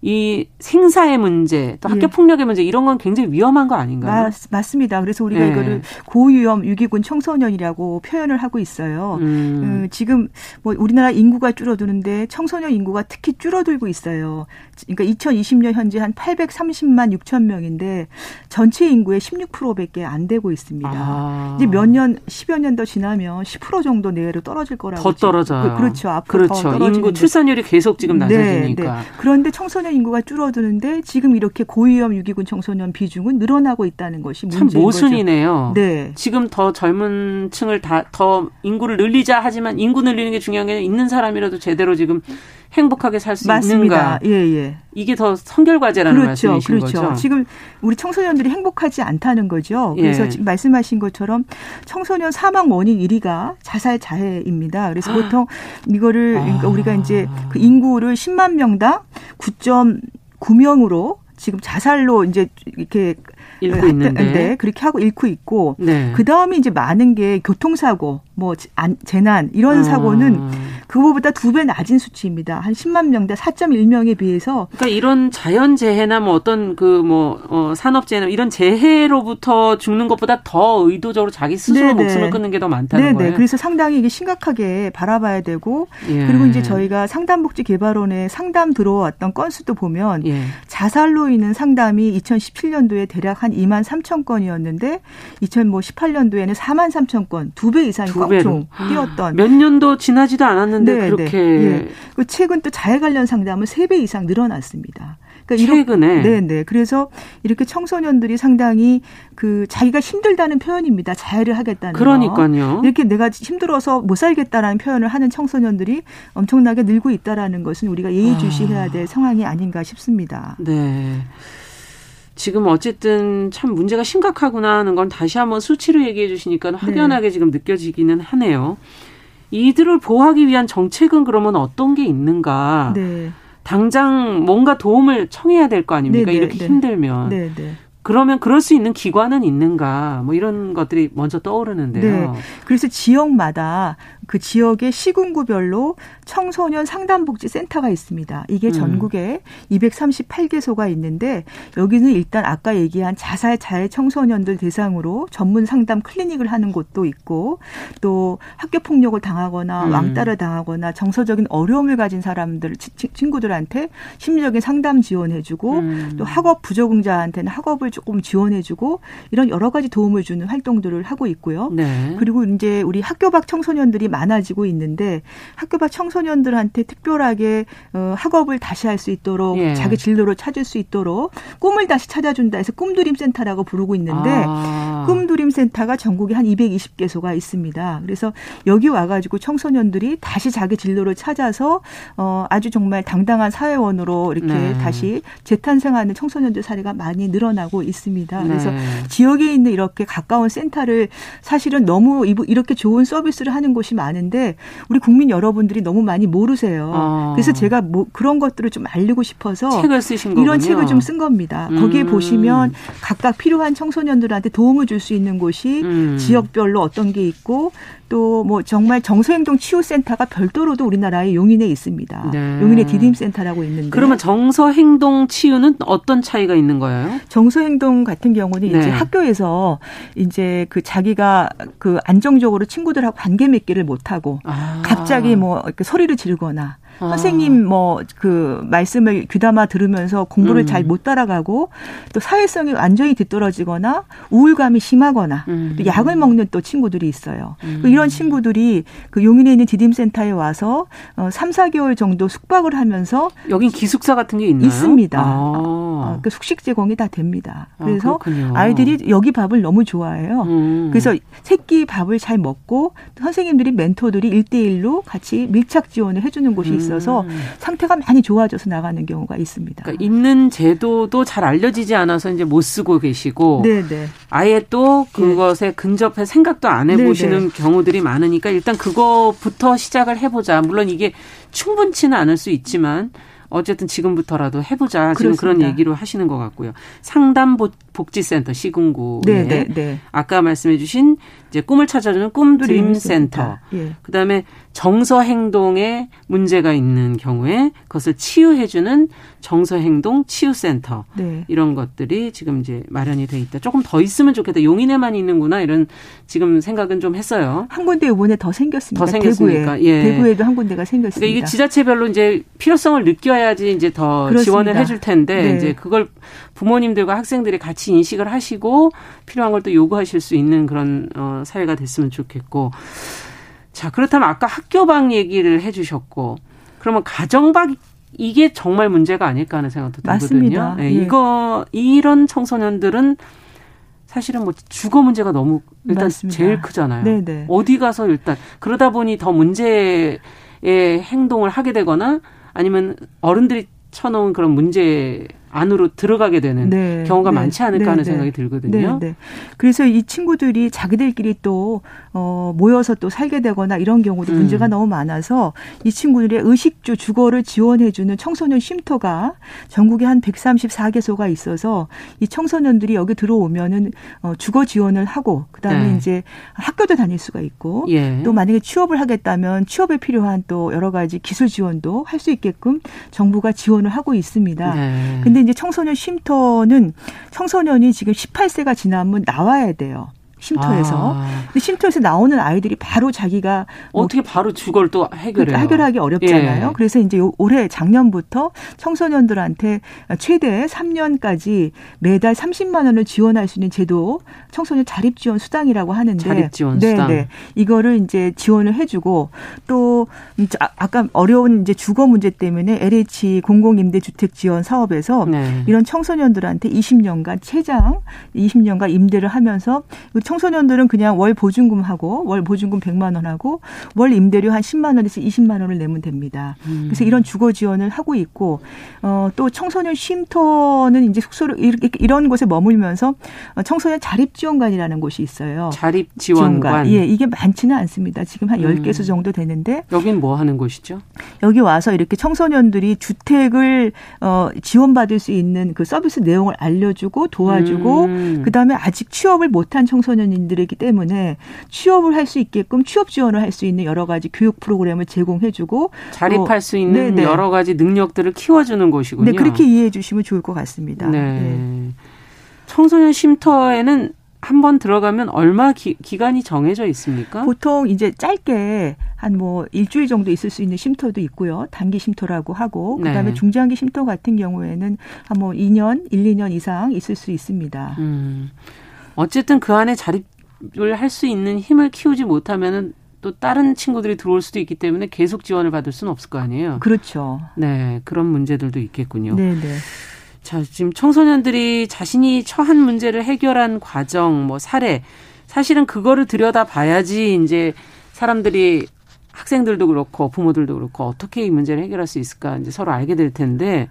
[SPEAKER 2] 네. 이 생사의 문제, 또 학교 예. 폭력의 문제 이런 건 굉장히 위험한 거 아닌가요?
[SPEAKER 6] 맞, 습니다 그래서 우리가 예. 이거를 고위험 유기군 청소년이라고 표현을 하고 있어요. 음. 음, 지금 뭐 우리나라 인구가 줄어드는데 청소년 인구가 특히 줄어들고 있어요. 그러니까 2020년 현재 한 830만 6천 명인데 전체 인구의 16%밖에 안 되고 있습니다. 아. 이제 몇 년, 10여 년 더 지나면 10% 정도 내외로 떨어질 거라고.
[SPEAKER 2] 더 떨어져.
[SPEAKER 6] 그, 그렇죠. 앞으로
[SPEAKER 2] 그렇죠. 인구 출산율이 계속 지금 낮아지니까. 네, 네.
[SPEAKER 6] 그런데 청소년 인구가 줄어드는데 지금 이렇게 고위험 유기군 청소년 비중은 늘어나고 있다는 것이 문제인
[SPEAKER 2] 참 모순이네요. 거죠. 네. 지금 더 젊은 층을 다 더 인구를 늘리자 하지만 인구 늘리는 게 중요한 게 있는 사람이라도 제대로 지금 행복하게 살 수 있는가? 예, 예. 이게 더 선결 과제라는 그렇죠, 말씀이신 그렇죠. 거죠.
[SPEAKER 6] 지금 우리 청소년들이 행복하지 않다는 거죠. 그래서 예. 지금 말씀하신 것처럼 청소년 사망 원인 1위가 자살 자해입니다. 그래서 보통 이거를 그러니까 우리가 이제 그 인구를 10만 명당 9.9명으로 지금 자살로 이제 이렇게
[SPEAKER 2] 잃고 있는데
[SPEAKER 6] 네, 그렇게 하고 잃고 있고 네. 그 다음에 이제 많은 게 교통사고 뭐 재난 이런 어. 사고는 그거보다 두 배 낮은 수치입니다. 한 10만 명대 4.1명에 비해서
[SPEAKER 2] 그러니까 이런 자연 재해나 뭐 어떤 그뭐 어, 산업 재해 이런 재해로부터 죽는 것보다 더 의도적으로 자기 스스로 네네. 목숨을 끊는 게 더 많다는 네네. 거예요.
[SPEAKER 6] 그래서 상당히 이게 심각하게 바라봐야 되고 예. 그리고 이제 저희가 상담복지개발원에 상담 들어왔던 건수도 보면 예. 자살로 인한 상담이 2017년도에 대략 한 2만 3천 건이었는데 2018년도에는 4만 3천 건, 두 배 이상이 껑충 뛰었던.
[SPEAKER 2] 몇 년도 지나지도 않았는데 네, 그렇게. 네. 예.
[SPEAKER 6] 그 최근 또 자해 관련 상담은 3배 이상 늘어났습니다.
[SPEAKER 2] 그러니까 최근에
[SPEAKER 6] 네, 네. 그래서 이렇게 청소년들이 상당히 그 자기가 힘들다는 표현입니다. 자해를 하겠다는
[SPEAKER 2] 그러니까요.
[SPEAKER 6] 거. 이렇게 내가 힘들어서 못 살겠다라는 표현을 하는 청소년들이 엄청나게 늘고 있다라는 것은 우리가 예의주시해야 될 아. 상황이 아닌가 싶습니다.
[SPEAKER 2] 네. 지금 어쨌든 참 문제가 심각하구나 하는 건 다시 한번 수치로 얘기해 주시니까 확연하게 네. 지금 느껴지기는 하네요. 이들을 보호하기 위한 정책은 그러면 어떤 게 있는가? 네. 당장 뭔가 도움을 청해야 될 거 아닙니까? 네네, 이렇게 네. 힘들면. 네네. 네. 그러면 그럴 수 있는 기관은 있는가? 뭐 이런 것들이 먼저 떠오르는데요. 네.
[SPEAKER 6] 그래서 지역마다 그 지역의 시군구별로 청소년 상담복지센터가 있습니다. 이게 음. 전국에 음. 238개소가 있는데 여기는 일단 아까 얘기한 자살 자해 청소년들 대상으로 전문 상담 클리닉을 하는 곳도 있고 또 학교 폭력을 당하거나 음. 왕따를 당하거나 정서적인 어려움을 가진 사람들 친구들한테 심리적인 상담 지원해주고 음. 또 학업 부적응자한테는 학업을 조금 지원해주고 이런 여러 가지 도움을 주는 활동들을 하고 있고요. 네. 그리고 이제 우리 학교 밖 청소년들이 많아지고 있는데 학교 밖 청소년들한테 특별하게 어, 학업을 다시 할 수 있도록 예. 자기 진로를 찾을 수 있도록 꿈을 다시 찾아준다 해서 꿈드림 센터라고 부르고 있는데 아. 꿈드림 센터가 전국에 한 220개소가 있습니다. 그래서 여기 와가지고 청소년들이 다시 자기 진로를 찾아서 어 아주 정말 당당한 사회원으로 이렇게 네. 다시 재탄생하는 청소년들 사례가 많이 늘어나고 있습니다. 그래서 네. 지역에 있는 이렇게 가까운 센터를 사실은 너무 이렇게 좋은 서비스를 하는 곳이 많 은데 우리 국민 여러분들이 너무 많이 모르세요. 아. 그래서 제가 뭐 그런 것들을 좀 알리고 싶어서
[SPEAKER 2] 책을 쓰신
[SPEAKER 6] 거군요. 이런 책을 좀 쓴 겁니다. 음. 거기에 보시면 각각 필요한 청소년들한테 도움을 줄 수 있는 곳이 음. 지역별로 어떤 게 있고 또 뭐 정말 정서행동 치유센터가 별도로도 우리나라에 용인에 있습니다. 네. 용인에 디딤센터라고 있는데.
[SPEAKER 2] 그러면 정서행동 치유는 어떤 차이가 있는 거예요?
[SPEAKER 6] 정서행동 같은 경우는 네. 이제 학교에서 이제 그 자기가 그 안정적으로 친구들하고 관계 맺기를 못 하고 아. 갑자기 뭐 소리를 지르거나 아. 선생님 뭐 그 말씀을 귀담아 들으면서 공부를 음. 잘못 따라가고 또 사회성이 완전히 뒤떨어지거나 우울감이 심하거나 음. 또 약을 먹는 또 친구들이 있어요. 음. 그 이런 친구들이 그 용인에 있는 디딤센터에 와서 어 3, 4개월 정도 숙박을 하면서
[SPEAKER 2] 여긴 기숙사 같은 게 있나요?
[SPEAKER 6] 있습니다. 아. 어, 그 숙식 제공이 다 됩니다. 아, 그래서 아, 이들이 여기 밥을 너무 좋아해요. 음. 그래서 새끼 밥을 잘 먹고 선생님들이 멘토들이 일대일로 같이 밀착 지원을 해주는 곳이 있어요. 있어서 음. 상태가 많이 좋아져서 나가는 경우가 있습니다.
[SPEAKER 2] 그러니까 있는 제도도 잘 알려지지 않아서 이제 못 쓰고 계시고 네네. 네. 아예 또 그것에 네. 근접해 생각도 안 해보시는 네네. 경우들이 많으니까 일단 그거부터 시작을 해보자. 물론 이게 충분치는 않을 수 있지만 어쨌든 지금부터라도 해보자. 지금 그렇습니다. 그런 얘기로 하시는 것 같고요. 상담 복지센터 시군구에 네, 네, 네. 아까 말씀해주신 이제 꿈을 찾아주는 꿈 드림센터. 예. 그다음에 정서 행동에 문제가 있는 경우에 그것을 치유해주는 정서 행동 치유센터 네. 이런 것들이 지금 이제 마련이 돼 있다. 조금 더 있으면 좋겠다. 용인에만 있는구나 이런 지금 생각은 좀 했어요.
[SPEAKER 6] 한 군데 이번에 더 생겼습니다. 더 생겼으니까 대구에. 예. 대구에도 한 군데가 생겼습니다.
[SPEAKER 2] 그러니까 이게 지자체별로 이제 필요성을 느껴야지 이제 더 그렇습니다. 지원을 해줄 텐데 네. 이제 그걸 부모님들과 학생들이 같이 인식을 하시고 필요한 걸 또 요구하실 수 있는 그런 어, 사회가 됐으면 좋겠고. 자, 그렇다면 아까 학교방 얘기를 해 주셨고, 그러면 가정방 이게 정말 문제가 아닐까 하는 생각도 들거든요. 네, 예. 이거 이런 청소년들은 사실은 뭐 주거 문제가 너무 일단 맞습니다. 제일 크잖아요. 네네. 어디 가서 일단 그러다 보니 더 문제의 행동을 하게 되거나 아니면 어른들이 쳐놓은 그런 문제 안으로 들어가게 되는 네, 경우가 네, 많지 않을까 네, 하는 네. 생각이 들거든요. 네, 네,
[SPEAKER 6] 그래서 이 친구들이 자기들끼리 또 어, 모여서 또 살게 되거나 이런 경우도 음. 문제가 너무 많아서 이 친구들의 의식주 주거를 지원해주는 청소년 쉼터가 전국에 한 134개소가 있어서 이 청소년들이 여기 들어오면은 어, 주거 지원을 하고 그다음에 이제 학교도 다닐 수가 있고 예. 또 만약에 취업을 하겠다면 취업에 필요한 또 여러 가지 기술 지원도 할 수 있게끔 정부가 지원을 하고 있습니다. 근데 이제 청소년 쉼터는 청소년이 지금 18세가 지나면 나와야 돼요. 쉼터에서. 아. 근데 쉼터에서 나오는 아이들이 바로 자기가
[SPEAKER 2] 뭐 어떻게 바로 주거를 또 해결해요?
[SPEAKER 6] 해결하기 어렵잖아요. 예. 그래서 이제 올해 작년부터 청소년들한테 최대 3년까지 매달 30만 원을 지원할 수 있는 제도 청소년 자립 지원 수당이라고 하는데
[SPEAKER 2] 자립 지원 네, 수당. 네.
[SPEAKER 6] 이거를 이제 지원을 해 주고 또 아까 어려운 이제 주거 문제 때문에 LH 공공 임대 주택 지원 사업에서 네. 이런 청소년들한테 20년간 최장 20년간 임대를 하면서 청 소년들은 그냥 월 보증금 하고 월 보증금 100만 원 하고 월 임대료 한 10만 원에서 20만 원을 내면 됩니다. 음. 그래서 이런 주거 지원을 하고 있고 어, 또 청소년 쉼터는 이제 숙소를 이렇게 이런 곳에 머물면서 청소년 자립 지원관이라는 곳이 있어요.
[SPEAKER 2] 자립 지원관.
[SPEAKER 6] 예, 이게 많지는 않습니다. 지금 한 음. 10개소 정도 되는데
[SPEAKER 2] 여긴 뭐 하는 곳이죠?
[SPEAKER 6] 여기 와서 이렇게 청소년들이 주택을 어, 지원받을 수 있는 그 서비스 내용을 알려주고 도와주고 음. 그다음에 아직 취업을 못한 청소년 청소년들이기 때문에 취업을 할 수 있게끔 취업 지원을 할 수 있는 여러 가지 교육 프로그램을 제공해주고
[SPEAKER 2] 자립할 수 있는 네네. 여러 가지 능력들을 키워주는 곳이군요.
[SPEAKER 6] 네, 그렇게 이해해 주시면 좋을 것 같습니다. 네. 네.
[SPEAKER 2] 청소년 쉼터에는 한번 들어가면 얼마 기, 간이 정해져 있습니까?
[SPEAKER 6] 보통 이제 짧게 한 뭐 일주일 정도 있을 수 있는 쉼터도 있고요. 단기 쉼터라고 하고 그다음에 네. 중장기 쉼터 같은 경우에는 한 뭐 2년, 1, 2년 이상 있을 수 있습니다. 음.
[SPEAKER 2] 어쨌든 그 안에 자립을 할 수 있는 힘을 키우지 못하면은 또 다른 친구들이 들어올 수도 있기 때문에 계속 지원을 받을 수는 없을 거 아니에요.
[SPEAKER 6] 그렇죠.
[SPEAKER 2] 네, 그런 문제들도 있겠군요. 네, 네. 자, 지금 청소년들이 자신이 처한 문제를 해결한 과정, 뭐 사례, 사실은 그거를 들여다 봐야지 이제 사람들이 학생들도 그렇고 부모들도 그렇고 어떻게 이 문제를 해결할 수 있을까 이제 서로 알게 될 텐데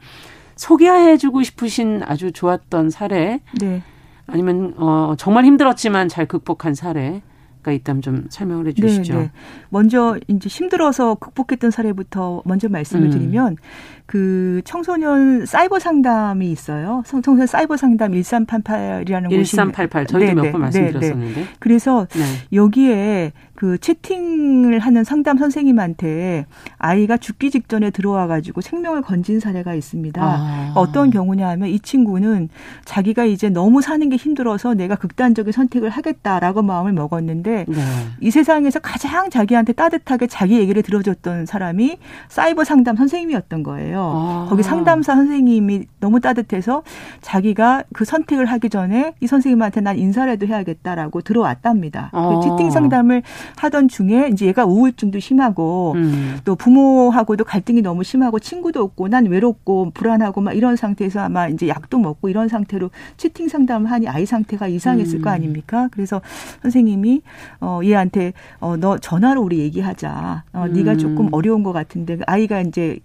[SPEAKER 2] 소개해주고 싶으신 아주 좋았던 사례, 네. 아니면 어 정말 힘들었지만 잘 극복한 사례. 가 있다면 좀 설명을 해 주시죠. 네, 네.
[SPEAKER 6] 먼저 이제 힘들어서 극복했던 사례부터 먼저 말씀을 음. 드리면 그 청소년 사이버 상담이 있어요. 청소년 사이버 상담 1388이라는 곳이
[SPEAKER 2] 1388 저희도 몇 번 말씀드렸었는데.
[SPEAKER 6] 그래서 네. 여기에 그 채팅을 하는 상담 선생님한테 아이가 죽기 직전에 들어와 가지고 생명을 건진 사례가 있습니다. 아. 어떤 경우냐 하면 이 친구는 자기가 이제 너무 사는 게 힘들어서 내가 극단적인 선택을 하겠다라고 마음을 먹었는데 네. 이 세상에서 가장 자기한테 따뜻하게 자기 얘기를 들어줬던 사람이 사이버 상담 선생님이었던 거예요. 아. 거기 상담사 선생님이 너무 따뜻해서 자기가 그 선택을 하기 전에 이 선생님한테 난 인사라도 해야겠다라고 들어왔답니다. 그 아. 그 채팅 상담을 하던 중에 이제 얘가 우울증도 심하고 음. 또 부모하고도 갈등이 너무 심하고 친구도 없고 난 외롭고 불안하고 막 이런 상태에서 아마 이제 약도 먹고 이런 상태로 채팅 상담을 하니 아이 상태가 이상했을 음. 거 아닙니까? 그래서 선생님이 어 얘한테 어너 전화로 우리 얘기하자. 어 음. 네가 조금 어려운 것 같은데 아이가 이제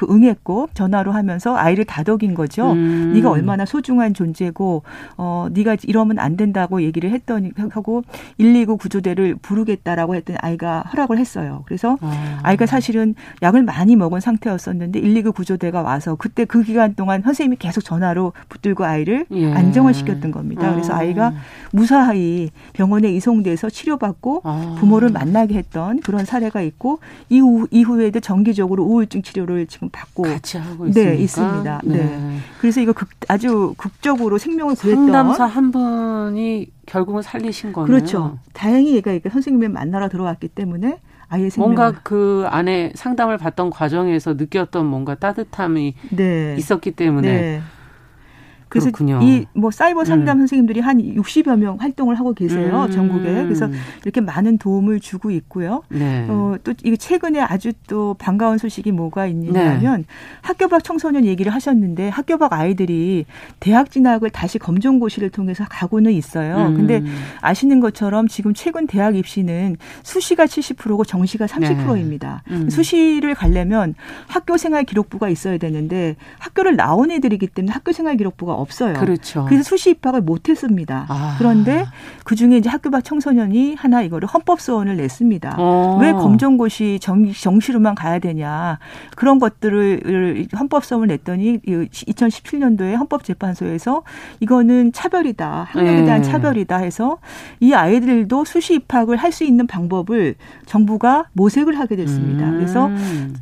[SPEAKER 6] 그 응했고 전화로 하면서 아이를 다독인 거죠. 음. 네가 얼마나 소중한 존재고 어 네가 이러면 안 된다고 얘기를 했더니 하고 119 구조대를 부르겠다라고 했더니 아이가 허락을 했어요. 그래서 아. 아이가 사실은 약을 많이 먹은 상태였었는데 119 구조대가 와서 그때 그 기간 동안 선생님이 계속 전화로 붙들고 아이를 예. 안정을 시켰던 겁니다. 그래서 아. 아이가 무사히 병원에 이송돼서 치료받고 아. 부모를 만나게 했던 그런 사례가 있고 이후 이후에도 정기적으로 우울증 치료를 지금 받고
[SPEAKER 2] 같이 하고 있습니까?
[SPEAKER 6] 네, 있습니다. 네. 네. 그래서 이거 극, 아주 극적으로 생명을 구했던
[SPEAKER 2] 상담사 한 분이 결국은 살리신 거네요.
[SPEAKER 6] 그렇죠. 다행히 얘가 이렇게 선생님을 만나러 들어왔기 때문에 아예 생명
[SPEAKER 2] 뭔가 그 안에 상담을 받던 과정에서 느꼈던 뭔가 따뜻함이 네. 있었기 때문에 네.
[SPEAKER 6] 그래서 이 뭐 사이버 상담 음. 선생님들이 한 60여 명 활동을 하고 계세요 음. 전국에 그래서 이렇게 많은 도움을 주고 있고요. 네. 어 또 이게 최근에 아주 또 반가운 소식이 뭐가 있냐면 네. 학교 밖 청소년 얘기를 하셨는데 학교 밖 아이들이 대학 진학을 다시 검정고시를 통해서 가고는 있어요. 음. 근데 아시는 것처럼 지금 최근 대학 입시는 수시가 70%고 정시가 30%입니다. 네. 음. 수시를 가려면 학교 생활 기록부가 있어야 되는데 학교를 나온 애들이기 때문에 학교 생활 기록부가 없어요.
[SPEAKER 2] 그렇죠.
[SPEAKER 6] 그래서 수시 입학을 못했습니다. 아. 그런데 그 중에 이제 학교 밖 청소년이 하나 이거를 헌법 소원을 냈습니다. 어. 왜 검정고시 정, 정시로만 가야 되냐 그런 것들을 헌법 소원을 냈더니 2017년도에 헌법재판소에서 이거는 차별이다 학력에 대한 네. 차별이다 해서 이 아이들도 수시 입학을 할 수 있는 방법을 정부가 모색을 하게 됐습니다. 음. 그래서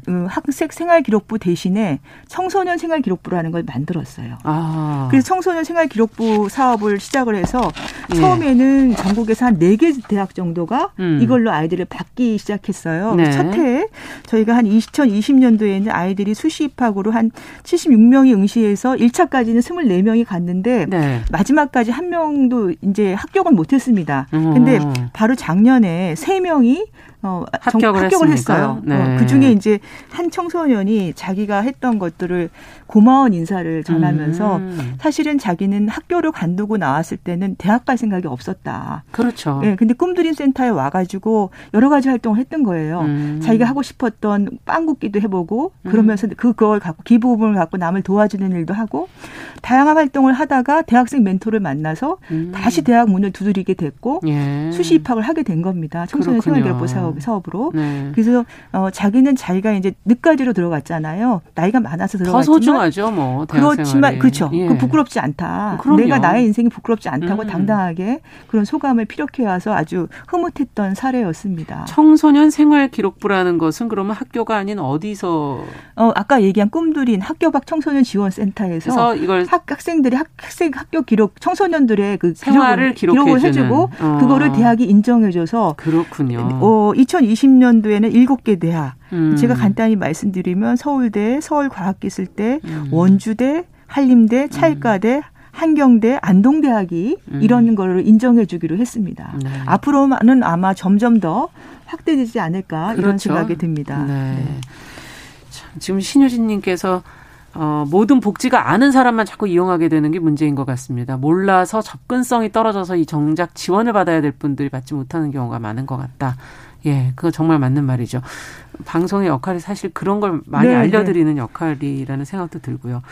[SPEAKER 6] 그 학생 생활기록부 대신에 청소년 생활기록부라는 걸 만들었어요. 아. 그래서 청소년 생활 기록부 사업을 시작을 해서 예. 처음에는 전국에서 한 네 개 대학 정도가 음. 이걸로 아이들을 받기 시작했어요. 네. 첫 해에 저희가 한 2020년도에는 아이들이 수시 입학으로 한 76명이 응시해서 1차까지는 24명이 갔는데 네. 마지막까지 한 명도 이제 합격은 못 했습니다. 근데 바로 작년에 3명이 어,
[SPEAKER 2] 합격을,
[SPEAKER 6] 합격을 했어요. 네. 어, 그 중에 이제 한 청소년이 자기가 했던 것들을 고마운 인사를 전하면서 음. 사실은 자기는 학교를 관두고 나왔을 때는 대학 갈 생각이 없었다.
[SPEAKER 2] 그렇죠.
[SPEAKER 6] 예, 네, 근데 꿈드림 센터에 와가지고 여러 가지 활동을 했던 거예요. 음. 자기가 하고 싶었던 빵 굽기도 해보고 음. 그러면서 음. 그걸 갖고 기부금을 갖고 남을 도와주는 일도 하고 다양한 활동을 하다가 대학생 멘토를 만나서 음. 다시 대학 문을 두드리게 됐고 예. 수시 입학을 하게 된 겁니다. 청소년 생활기록부 사업. 사업, 사업으로. 네. 그래서 어, 자기는 자기가 이제 늦가지로 들어갔잖아요. 나이가 많아서 들어갔지만
[SPEAKER 2] 더 소중하죠, 뭐.
[SPEAKER 6] 그렇지만 그렇죠. 예. 그 부끄럽지 않다. 그럼요. 내가 나의 인생이 부끄럽지 않다고 음. 당당하게 그런 소감을 피력해 와서 아주 흐뭇했던 사례였습니다.
[SPEAKER 2] 청소년 생활 기록부라는 것은 그러면 학교가 아닌 어디서?
[SPEAKER 6] 어 아까 얘기한 꿈들인 학교 밖 청소년 지원 센터에서 이걸 학, 학생들이 학, 학생 학교 기록 청소년들의 그
[SPEAKER 2] 생활을 기록을, 기록을 해주고
[SPEAKER 6] 어. 그거를 대학이 인정해줘서
[SPEAKER 2] 그렇군요.
[SPEAKER 6] 어, 2020년도에는 7개 대학. 음. 제가 간단히 말씀드리면 서울대, 서울과학기술대, 음. 원주대, 한림대, 찰과대, 음. 한경대, 안동대학이 음. 이런 거를 인정해 주기로 했습니다. 네. 앞으로는 아마 점점 더 확대되지 않을까 그렇죠. 이런 생각이 듭니다. 네.
[SPEAKER 2] 네. 참, 지금 신효진 님께서 어, 모든 복지가 아는 사람만 자꾸 이용하게 되는 게 문제인 것 같습니다. 몰라서 접근성이 떨어져서 이 정작 지원을 받아야 될 분들이 받지 못하는 경우가 많은 것 같다. 예, 그거 정말 맞는 말이죠. 방송의 역할이 사실 그런 걸 많이 네, 네. 알려드리는 네. 역할이라는 생각도 들고요.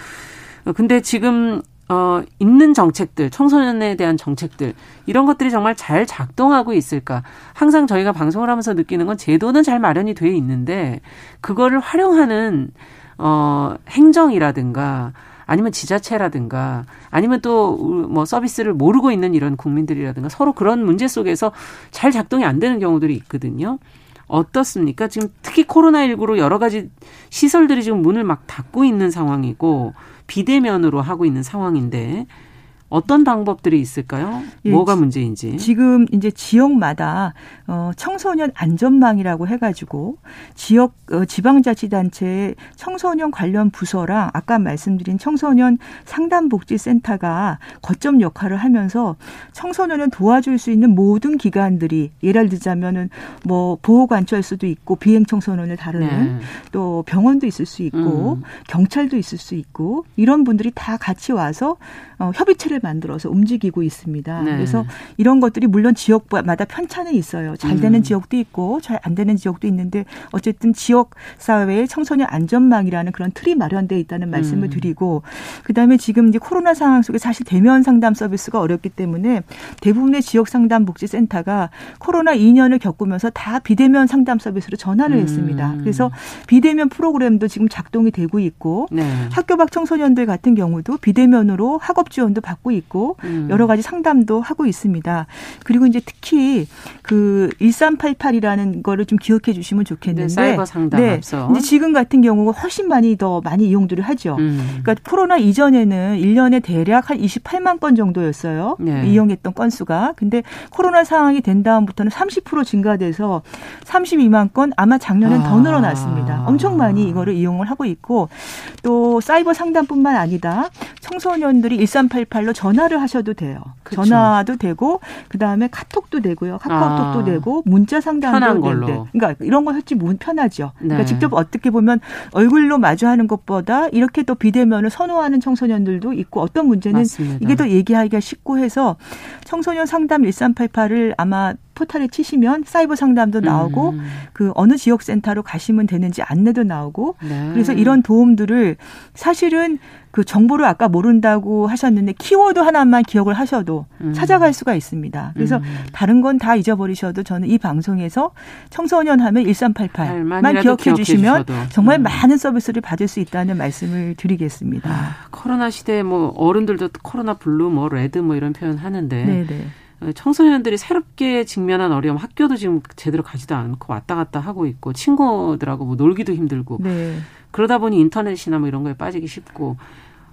[SPEAKER 2] 근데 지금 어, 있는 정책들, 청소년에 대한 정책들, 이런 것들이 정말 잘 작동하고 있을까. 항상 저희가 방송을 하면서 느끼는 건 제도는 잘 마련이 돼 있는데, 그거를 활용하는, 어, 행정이라든가, 아니면 지자체라든가 아니면 또 뭐 서비스를 모르고 있는 이런 국민들이라든가 서로 그런 문제 속에서 잘 작동이 안 되는 경우들이 있거든요. 어떻습니까? 지금 특히 코로나19로 여러 가지 시설들이 지금 문을 막 닫고 있는 상황이고 비대면으로 하고 있는 상황인데 어떤 방법들이 있을까요? 예, 뭐가 문제인지.
[SPEAKER 6] 지금 이제 지역마다 어 청소년 안전망이라고 해 가지고 지역 어, 지방자치단체 청소년 관련 부서랑 아까 말씀드린 청소년 상담복지센터가 거점 역할을 하면서 청소년을 도와줄 수 있는 모든 기관들이 예를 들자면은 뭐 보호 관찰소도 있고 비행 청소년을 다루는 네. 또 병원도 있을 수 있고 음. 경찰도 있을 수 있고 이런 분들이 다 같이 와서 어, 협의체를 만들어서 움직이고 있습니다. 네. 그래서 이런 것들이 물론 지역마다 편차는 있어요. 잘 되는 음. 지역도 있고 잘 안 되는 지역도 있는데 어쨌든 지역 사회의 청소년 안전망이라는 그런 틀이 마련돼 있다는 말씀을 음. 드리고 그다음에 지금 이제 코로나 상황 속에 사실 대면 상담 서비스가 어렵기 때문에 대부분의 지역 상담 복지 센터가 코로나 2년을 겪으면서 다 비대면 상담 서비스로 전환을 음. 했습니다. 그래서 비대면 프로그램도 지금 작동이 되고 있고 네. 학교 밖 청소년들 같은 경우도 비대면으로 학업 지원도 받고 있고 음. 여러 가지 상담도 하고 있습니다. 그리고 이제 특히 그 1388이라는 거를 좀 기억해 주시면 좋겠는데 네,
[SPEAKER 2] 사이버 상담 네. 앞서.
[SPEAKER 6] 이제 지금 같은 경우가 훨씬 많이 더 많이 이용들을 하죠. 음. 그러니까 코로나 이전에는 1년에 대략 한 28만 건 정도였어요. 네. 이용했던 건수가. 근데 코로나 상황이 된 다음부터는 30% 증가돼서 32만 건 아마 작년엔 아. 더 늘어났습니다. 엄청 많이 이거를 이용을 하고 있고 또 사이버 상담뿐만 아니다. 청소년들이 1388로 전화를 하셔도 돼요. 그쵸. 전화도 되고 그다음에 카톡도 되고요. 카카오톡도 아. 되고 문자 상담도 되는데. 그러니까 이런 거 솔직히 편하죠. 그러니까 네. 그러니까 직접 어떻게 보면 얼굴로 마주하는 것보다 이렇게 또 비대면을 선호하는 청소년들도 있고 어떤 문제는 맞습니다. 이게 더 얘기하기가 쉽고 해서 청소년 상담 1388을 아마 포탈에 치시면 사이버 상담도 나오고 음. 그 어느 지역 센터로 가시면 되는지 안내도 나오고 네. 그래서 이런 도움들을 사실은 그 정보를 아까 모른다고 하셨는데 키워드 하나만 기억을 하셔도 음. 찾아갈 수가 있습니다. 그래서 음. 다른 건 다 잊어버리셔도 저는 이 방송에서 청소년 하면 1388만 기억해 주시면 정말 음. 많은 서비스를 받을 수 있다는 말씀을 드리겠습니다. 아,
[SPEAKER 2] 코로나 시대에 뭐 어른들도 코로나 블루 뭐 레드 뭐 이런 표현 하는데 네네. 어, 청소년들이 새롭게 직면한 어려움 학교도 지금 제대로 가지도 않고 왔다 갔다 하고 있고 친구들하고 뭐 놀기도 힘들고 네. 그러다 보니 인터넷이나 뭐 이런 거에 빠지기 쉽고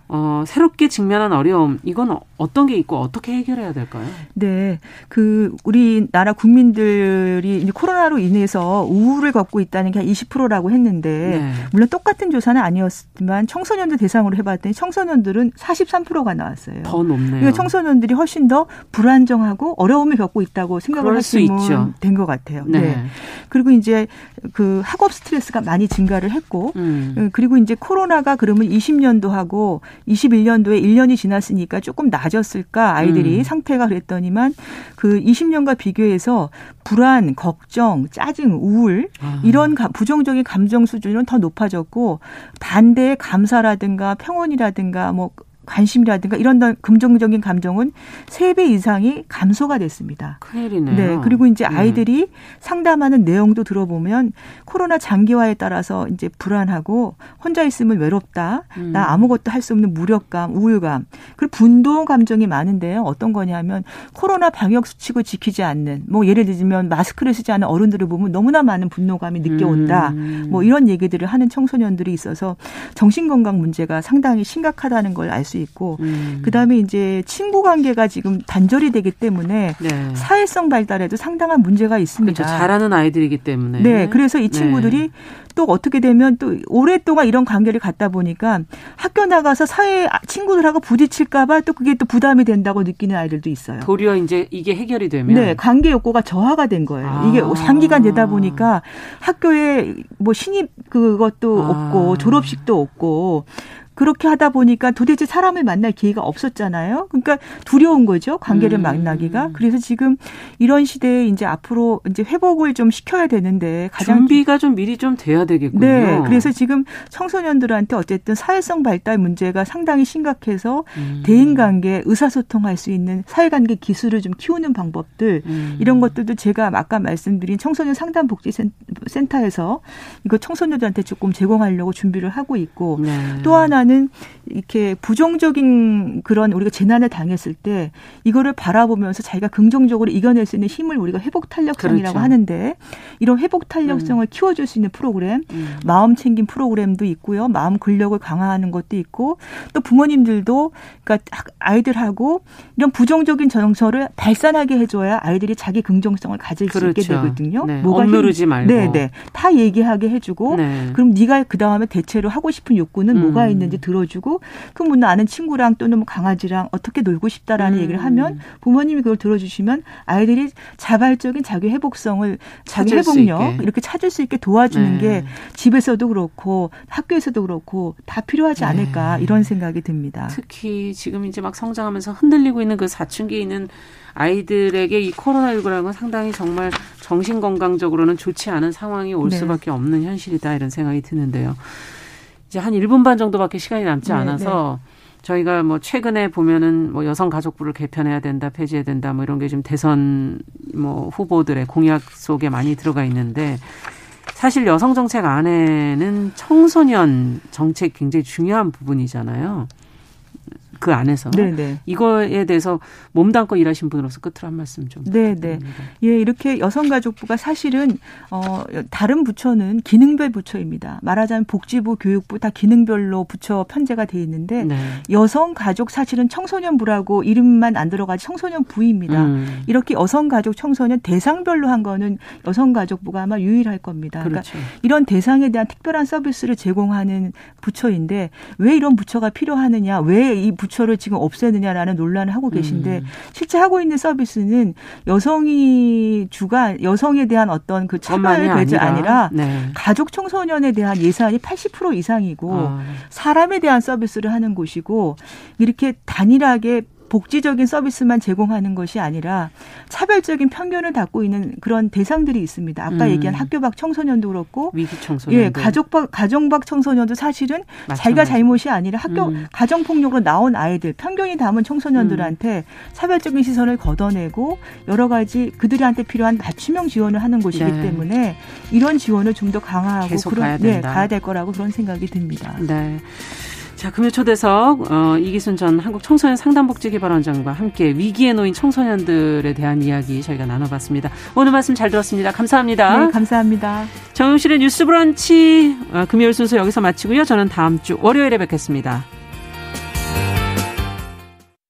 [SPEAKER 2] 어, 새롭게 직면한 어려움, 이건 어떤 게 있고 어떻게 해결해야 될까요?
[SPEAKER 6] 네. 그, 우리나라 국민들이 이제 코로나로 인해서 우울을 겪고 있다는 게 한 20%라고 했는데, 네. 물론 똑같은 조사는 아니었지만 청소년들 대상으로 해봤더니 청소년들은 43%가 나왔어요.
[SPEAKER 2] 더 높네요.
[SPEAKER 6] 그러니까 청소년들이 훨씬 더 불안정하고 어려움을 겪고 있다고 생각을 하시면 된것 같아요. 네. 네. 그리고 이제 그 학업 스트레스가 많이 증가를 했고, 음. 그리고 이제 코로나가 그러면 20년도 하고 21년도에 1년이 지났으니까 조금 낮았을까 아이들이 음. 상태가 그랬더니만 그 20년과 비교해서 불안, 걱정, 짜증, 우울 아. 이런 부정적인 감정 수준은 더 높아졌고 반대의 감사라든가 평온이라든가 뭐 관심이라든가 이런 긍정적인 감정은 세 배 이상이 감소가 됐습니다.
[SPEAKER 2] 큰일이네요.
[SPEAKER 6] 네. 그리고 이제 네. 아이들이 네. 상담하는 내용도 들어보면 코로나 장기화에 따라서 이제 불안하고 혼자 있으면 외롭다. 음. 나 아무것도 할 수 없는 무력감, 우울감. 그리고 분노 감정이 많은데요. 어떤 거냐면 코로나 방역 수칙을 지키지 않는 뭐 예를 들면 마스크를 쓰지 않는 어른들을 보면 너무나 많은 분노감이 느껴온다. 음. 뭐 이런 얘기들을 하는 청소년들이 있어서 정신 건강 문제가 상당히 심각하다는 걸알수 있고 음. 그다음에 이제 친구 관계가 지금 단절이 되기 때문에 네. 사회성 발달에도 상당한 문제가 있습니다.
[SPEAKER 2] 그렇죠. 잘하는 아이들이기 때문에.
[SPEAKER 6] 네. 그래서 이 친구들이 네. 또 어떻게 되면 또 오랫동안 이런 관계를 갖다 보니까 학교 나가서 사회 친구들하고 부딪힐까 봐 또 그게 또 부담이 된다고 느끼는 아이들도 있어요.
[SPEAKER 2] 도리어 이제 이게 해결이 되면
[SPEAKER 6] 네 관계 욕구가 저하가 된 거예요. 아. 이게 장기간 되다 보니까 학교에 뭐 신입 그것도 아. 없고 졸업식도 없고 그렇게 하다 보니까 도대체 사람을 만날 기회가 없었잖아요. 그러니까 두려운 거죠. 관계를 음. 만나기가. 그래서 지금 이런 시대에 이제 앞으로 이제 회복을 좀 시켜야 되는데
[SPEAKER 2] 가장 준비가 좀 미리 좀 돼야 되겠군요. 네.
[SPEAKER 6] 그래서 지금 청소년들한테 어쨌든 사회성 발달 문제가 상당히 심각해서 음. 대인 관계 의사소통할 수 있는 사회 관계 기술을 좀 키우는 방법들 음. 이런 것들도 제가 아까 말씀드린 청소년 상담 복지 센터에서 이거 청소년들한테 조금 제공하려고 준비를 하고 있고 네. 또 하나 는 이렇게 부정적인 그런 우리가 재난을 당했을 때 이거를 바라보면서 자기가 긍정적으로 이겨낼 수 있는 힘을 우리가 회복 탄력성이라고 그렇죠. 하는데 이런 회복 탄력성을 음. 키워줄 수 있는 프로그램, 음. 마음 챙김 프로그램도 있고요, 마음 근력을 강화하는 것도 있고 또 부모님들도 그러니까 아이들하고 이런 부정적인 정서를 발산하게 해줘야 아이들이 자기 긍정성을 가질 그렇죠. 수 있게 그렇죠. 되거든요.
[SPEAKER 2] 네. 뭐가 억누르지 말고.
[SPEAKER 6] 네, 네. 다 얘기하게 해주고 네. 그럼 네가 그 다음에 대체로 하고 싶은 욕구는 음. 뭐가 있는지 들어주고 그럼 뭐 아는 친구랑 또는 뭐 강아지랑 어떻게 놀고 싶다라는 음. 얘기를 하면 부모님이 그걸 들어주시면 아이들이 자발적인 자기 회복성을 자기 회복력 이렇게 찾을 수 있게 도와주는 네. 게 집에서도 그렇고 학교에서도 그렇고 다 필요하지 네. 않을까 이런 생각이 듭니다.
[SPEAKER 2] 특히 지금 이제 막 성장하면서 흔들리고 있는 그 사춘기에 있는 아이들에게 이 코로나19라는 건 상당히 정말 정신 건강적으로는 좋지 않은 상황이 올 네. 수밖에 없는 현실이다 이런 생각이 드는데요. 이제 한 1분 반 정도밖에 시간이 남지 네, 않아서 네. 저희가 뭐 최근에 보면은 뭐 여성가족부를 개편해야 된다, 폐지해야 된다, 뭐 이런 게 지금 대선 뭐 후보들의 공약 속에 많이 들어가 있는데 사실 여성 정책 안에는 청소년 정책 굉장히 중요한 부분이잖아요. 그 안에서 네네. 네. 이거에 대해서 몸담고 일하신 분으로서 끝으로 한 말씀 좀.
[SPEAKER 6] 네, 네. 예, 이렇게 여성가족부가 사실은 어 다른 부처는 기능별 부처입니다. 말하자면 복지부, 교육부 다 기능별로 부처 편제가 돼 있는데 네. 여성가족 사실은 청소년부라고 이름만 안 들어가지 청소년부입니다. 음. 이렇게 여성가족 청소년 대상별로 한 거는 여성가족부가 아마 유일할 겁니다. 그러니까 그렇죠. 그러니까 이런 대상에 대한 특별한 서비스를 제공하는 부처인데 왜 이런 부처가 필요하느냐? 왜 이 부처 부처를 지금 없애느냐라는 논란을 하고 계신데 음. 실제 하고 있는 서비스는 여성이 주가 여성에 대한 어떤 그 차별 배제 아니라, 아니라 네. 가족 청소년에 대한 예산이 80% 이상이고 아. 사람에 대한 서비스를 하는 곳이고 이렇게 단일하게 복지적인 서비스만 제공하는 것이 아니라 차별적인 편견을 갖고 있는 그런 대상들이 있습니다. 아까 음. 얘기한 학교 밖 청소년도 그렇고
[SPEAKER 2] 위기 청소년
[SPEAKER 6] 예, 가족 밖 가정 밖 청소년도 사실은 마찬가지. 자기가 잘못이 아니라 학교 음. 가정 폭력으로 나온 아이들 편견이 담은 청소년들한테 음. 차별적인 시선을 걷어내고 여러 가지 그들한테 필요한 맞춤형 지원을 하는 곳이기 네. 때문에 이런 지원을 좀 더 강화하고 그런 가야, 네, 가야 될 거라고 그런 생각이 듭니다.
[SPEAKER 2] 네. 자, 금요 초대석 어, 이기순 전 한국 청소년 상담복지개발원장과 함께 위기에 놓인 청소년들에 대한 이야기 저희가 나눠봤습니다. 오늘 말씀 잘 들었습니다. 감사합니다.
[SPEAKER 6] 네, 감사합니다.
[SPEAKER 2] 정용실의 뉴스브런치 어, 금요일 순서 여기서 마치고요. 저는 다음 주 월요일에 뵙겠습니다.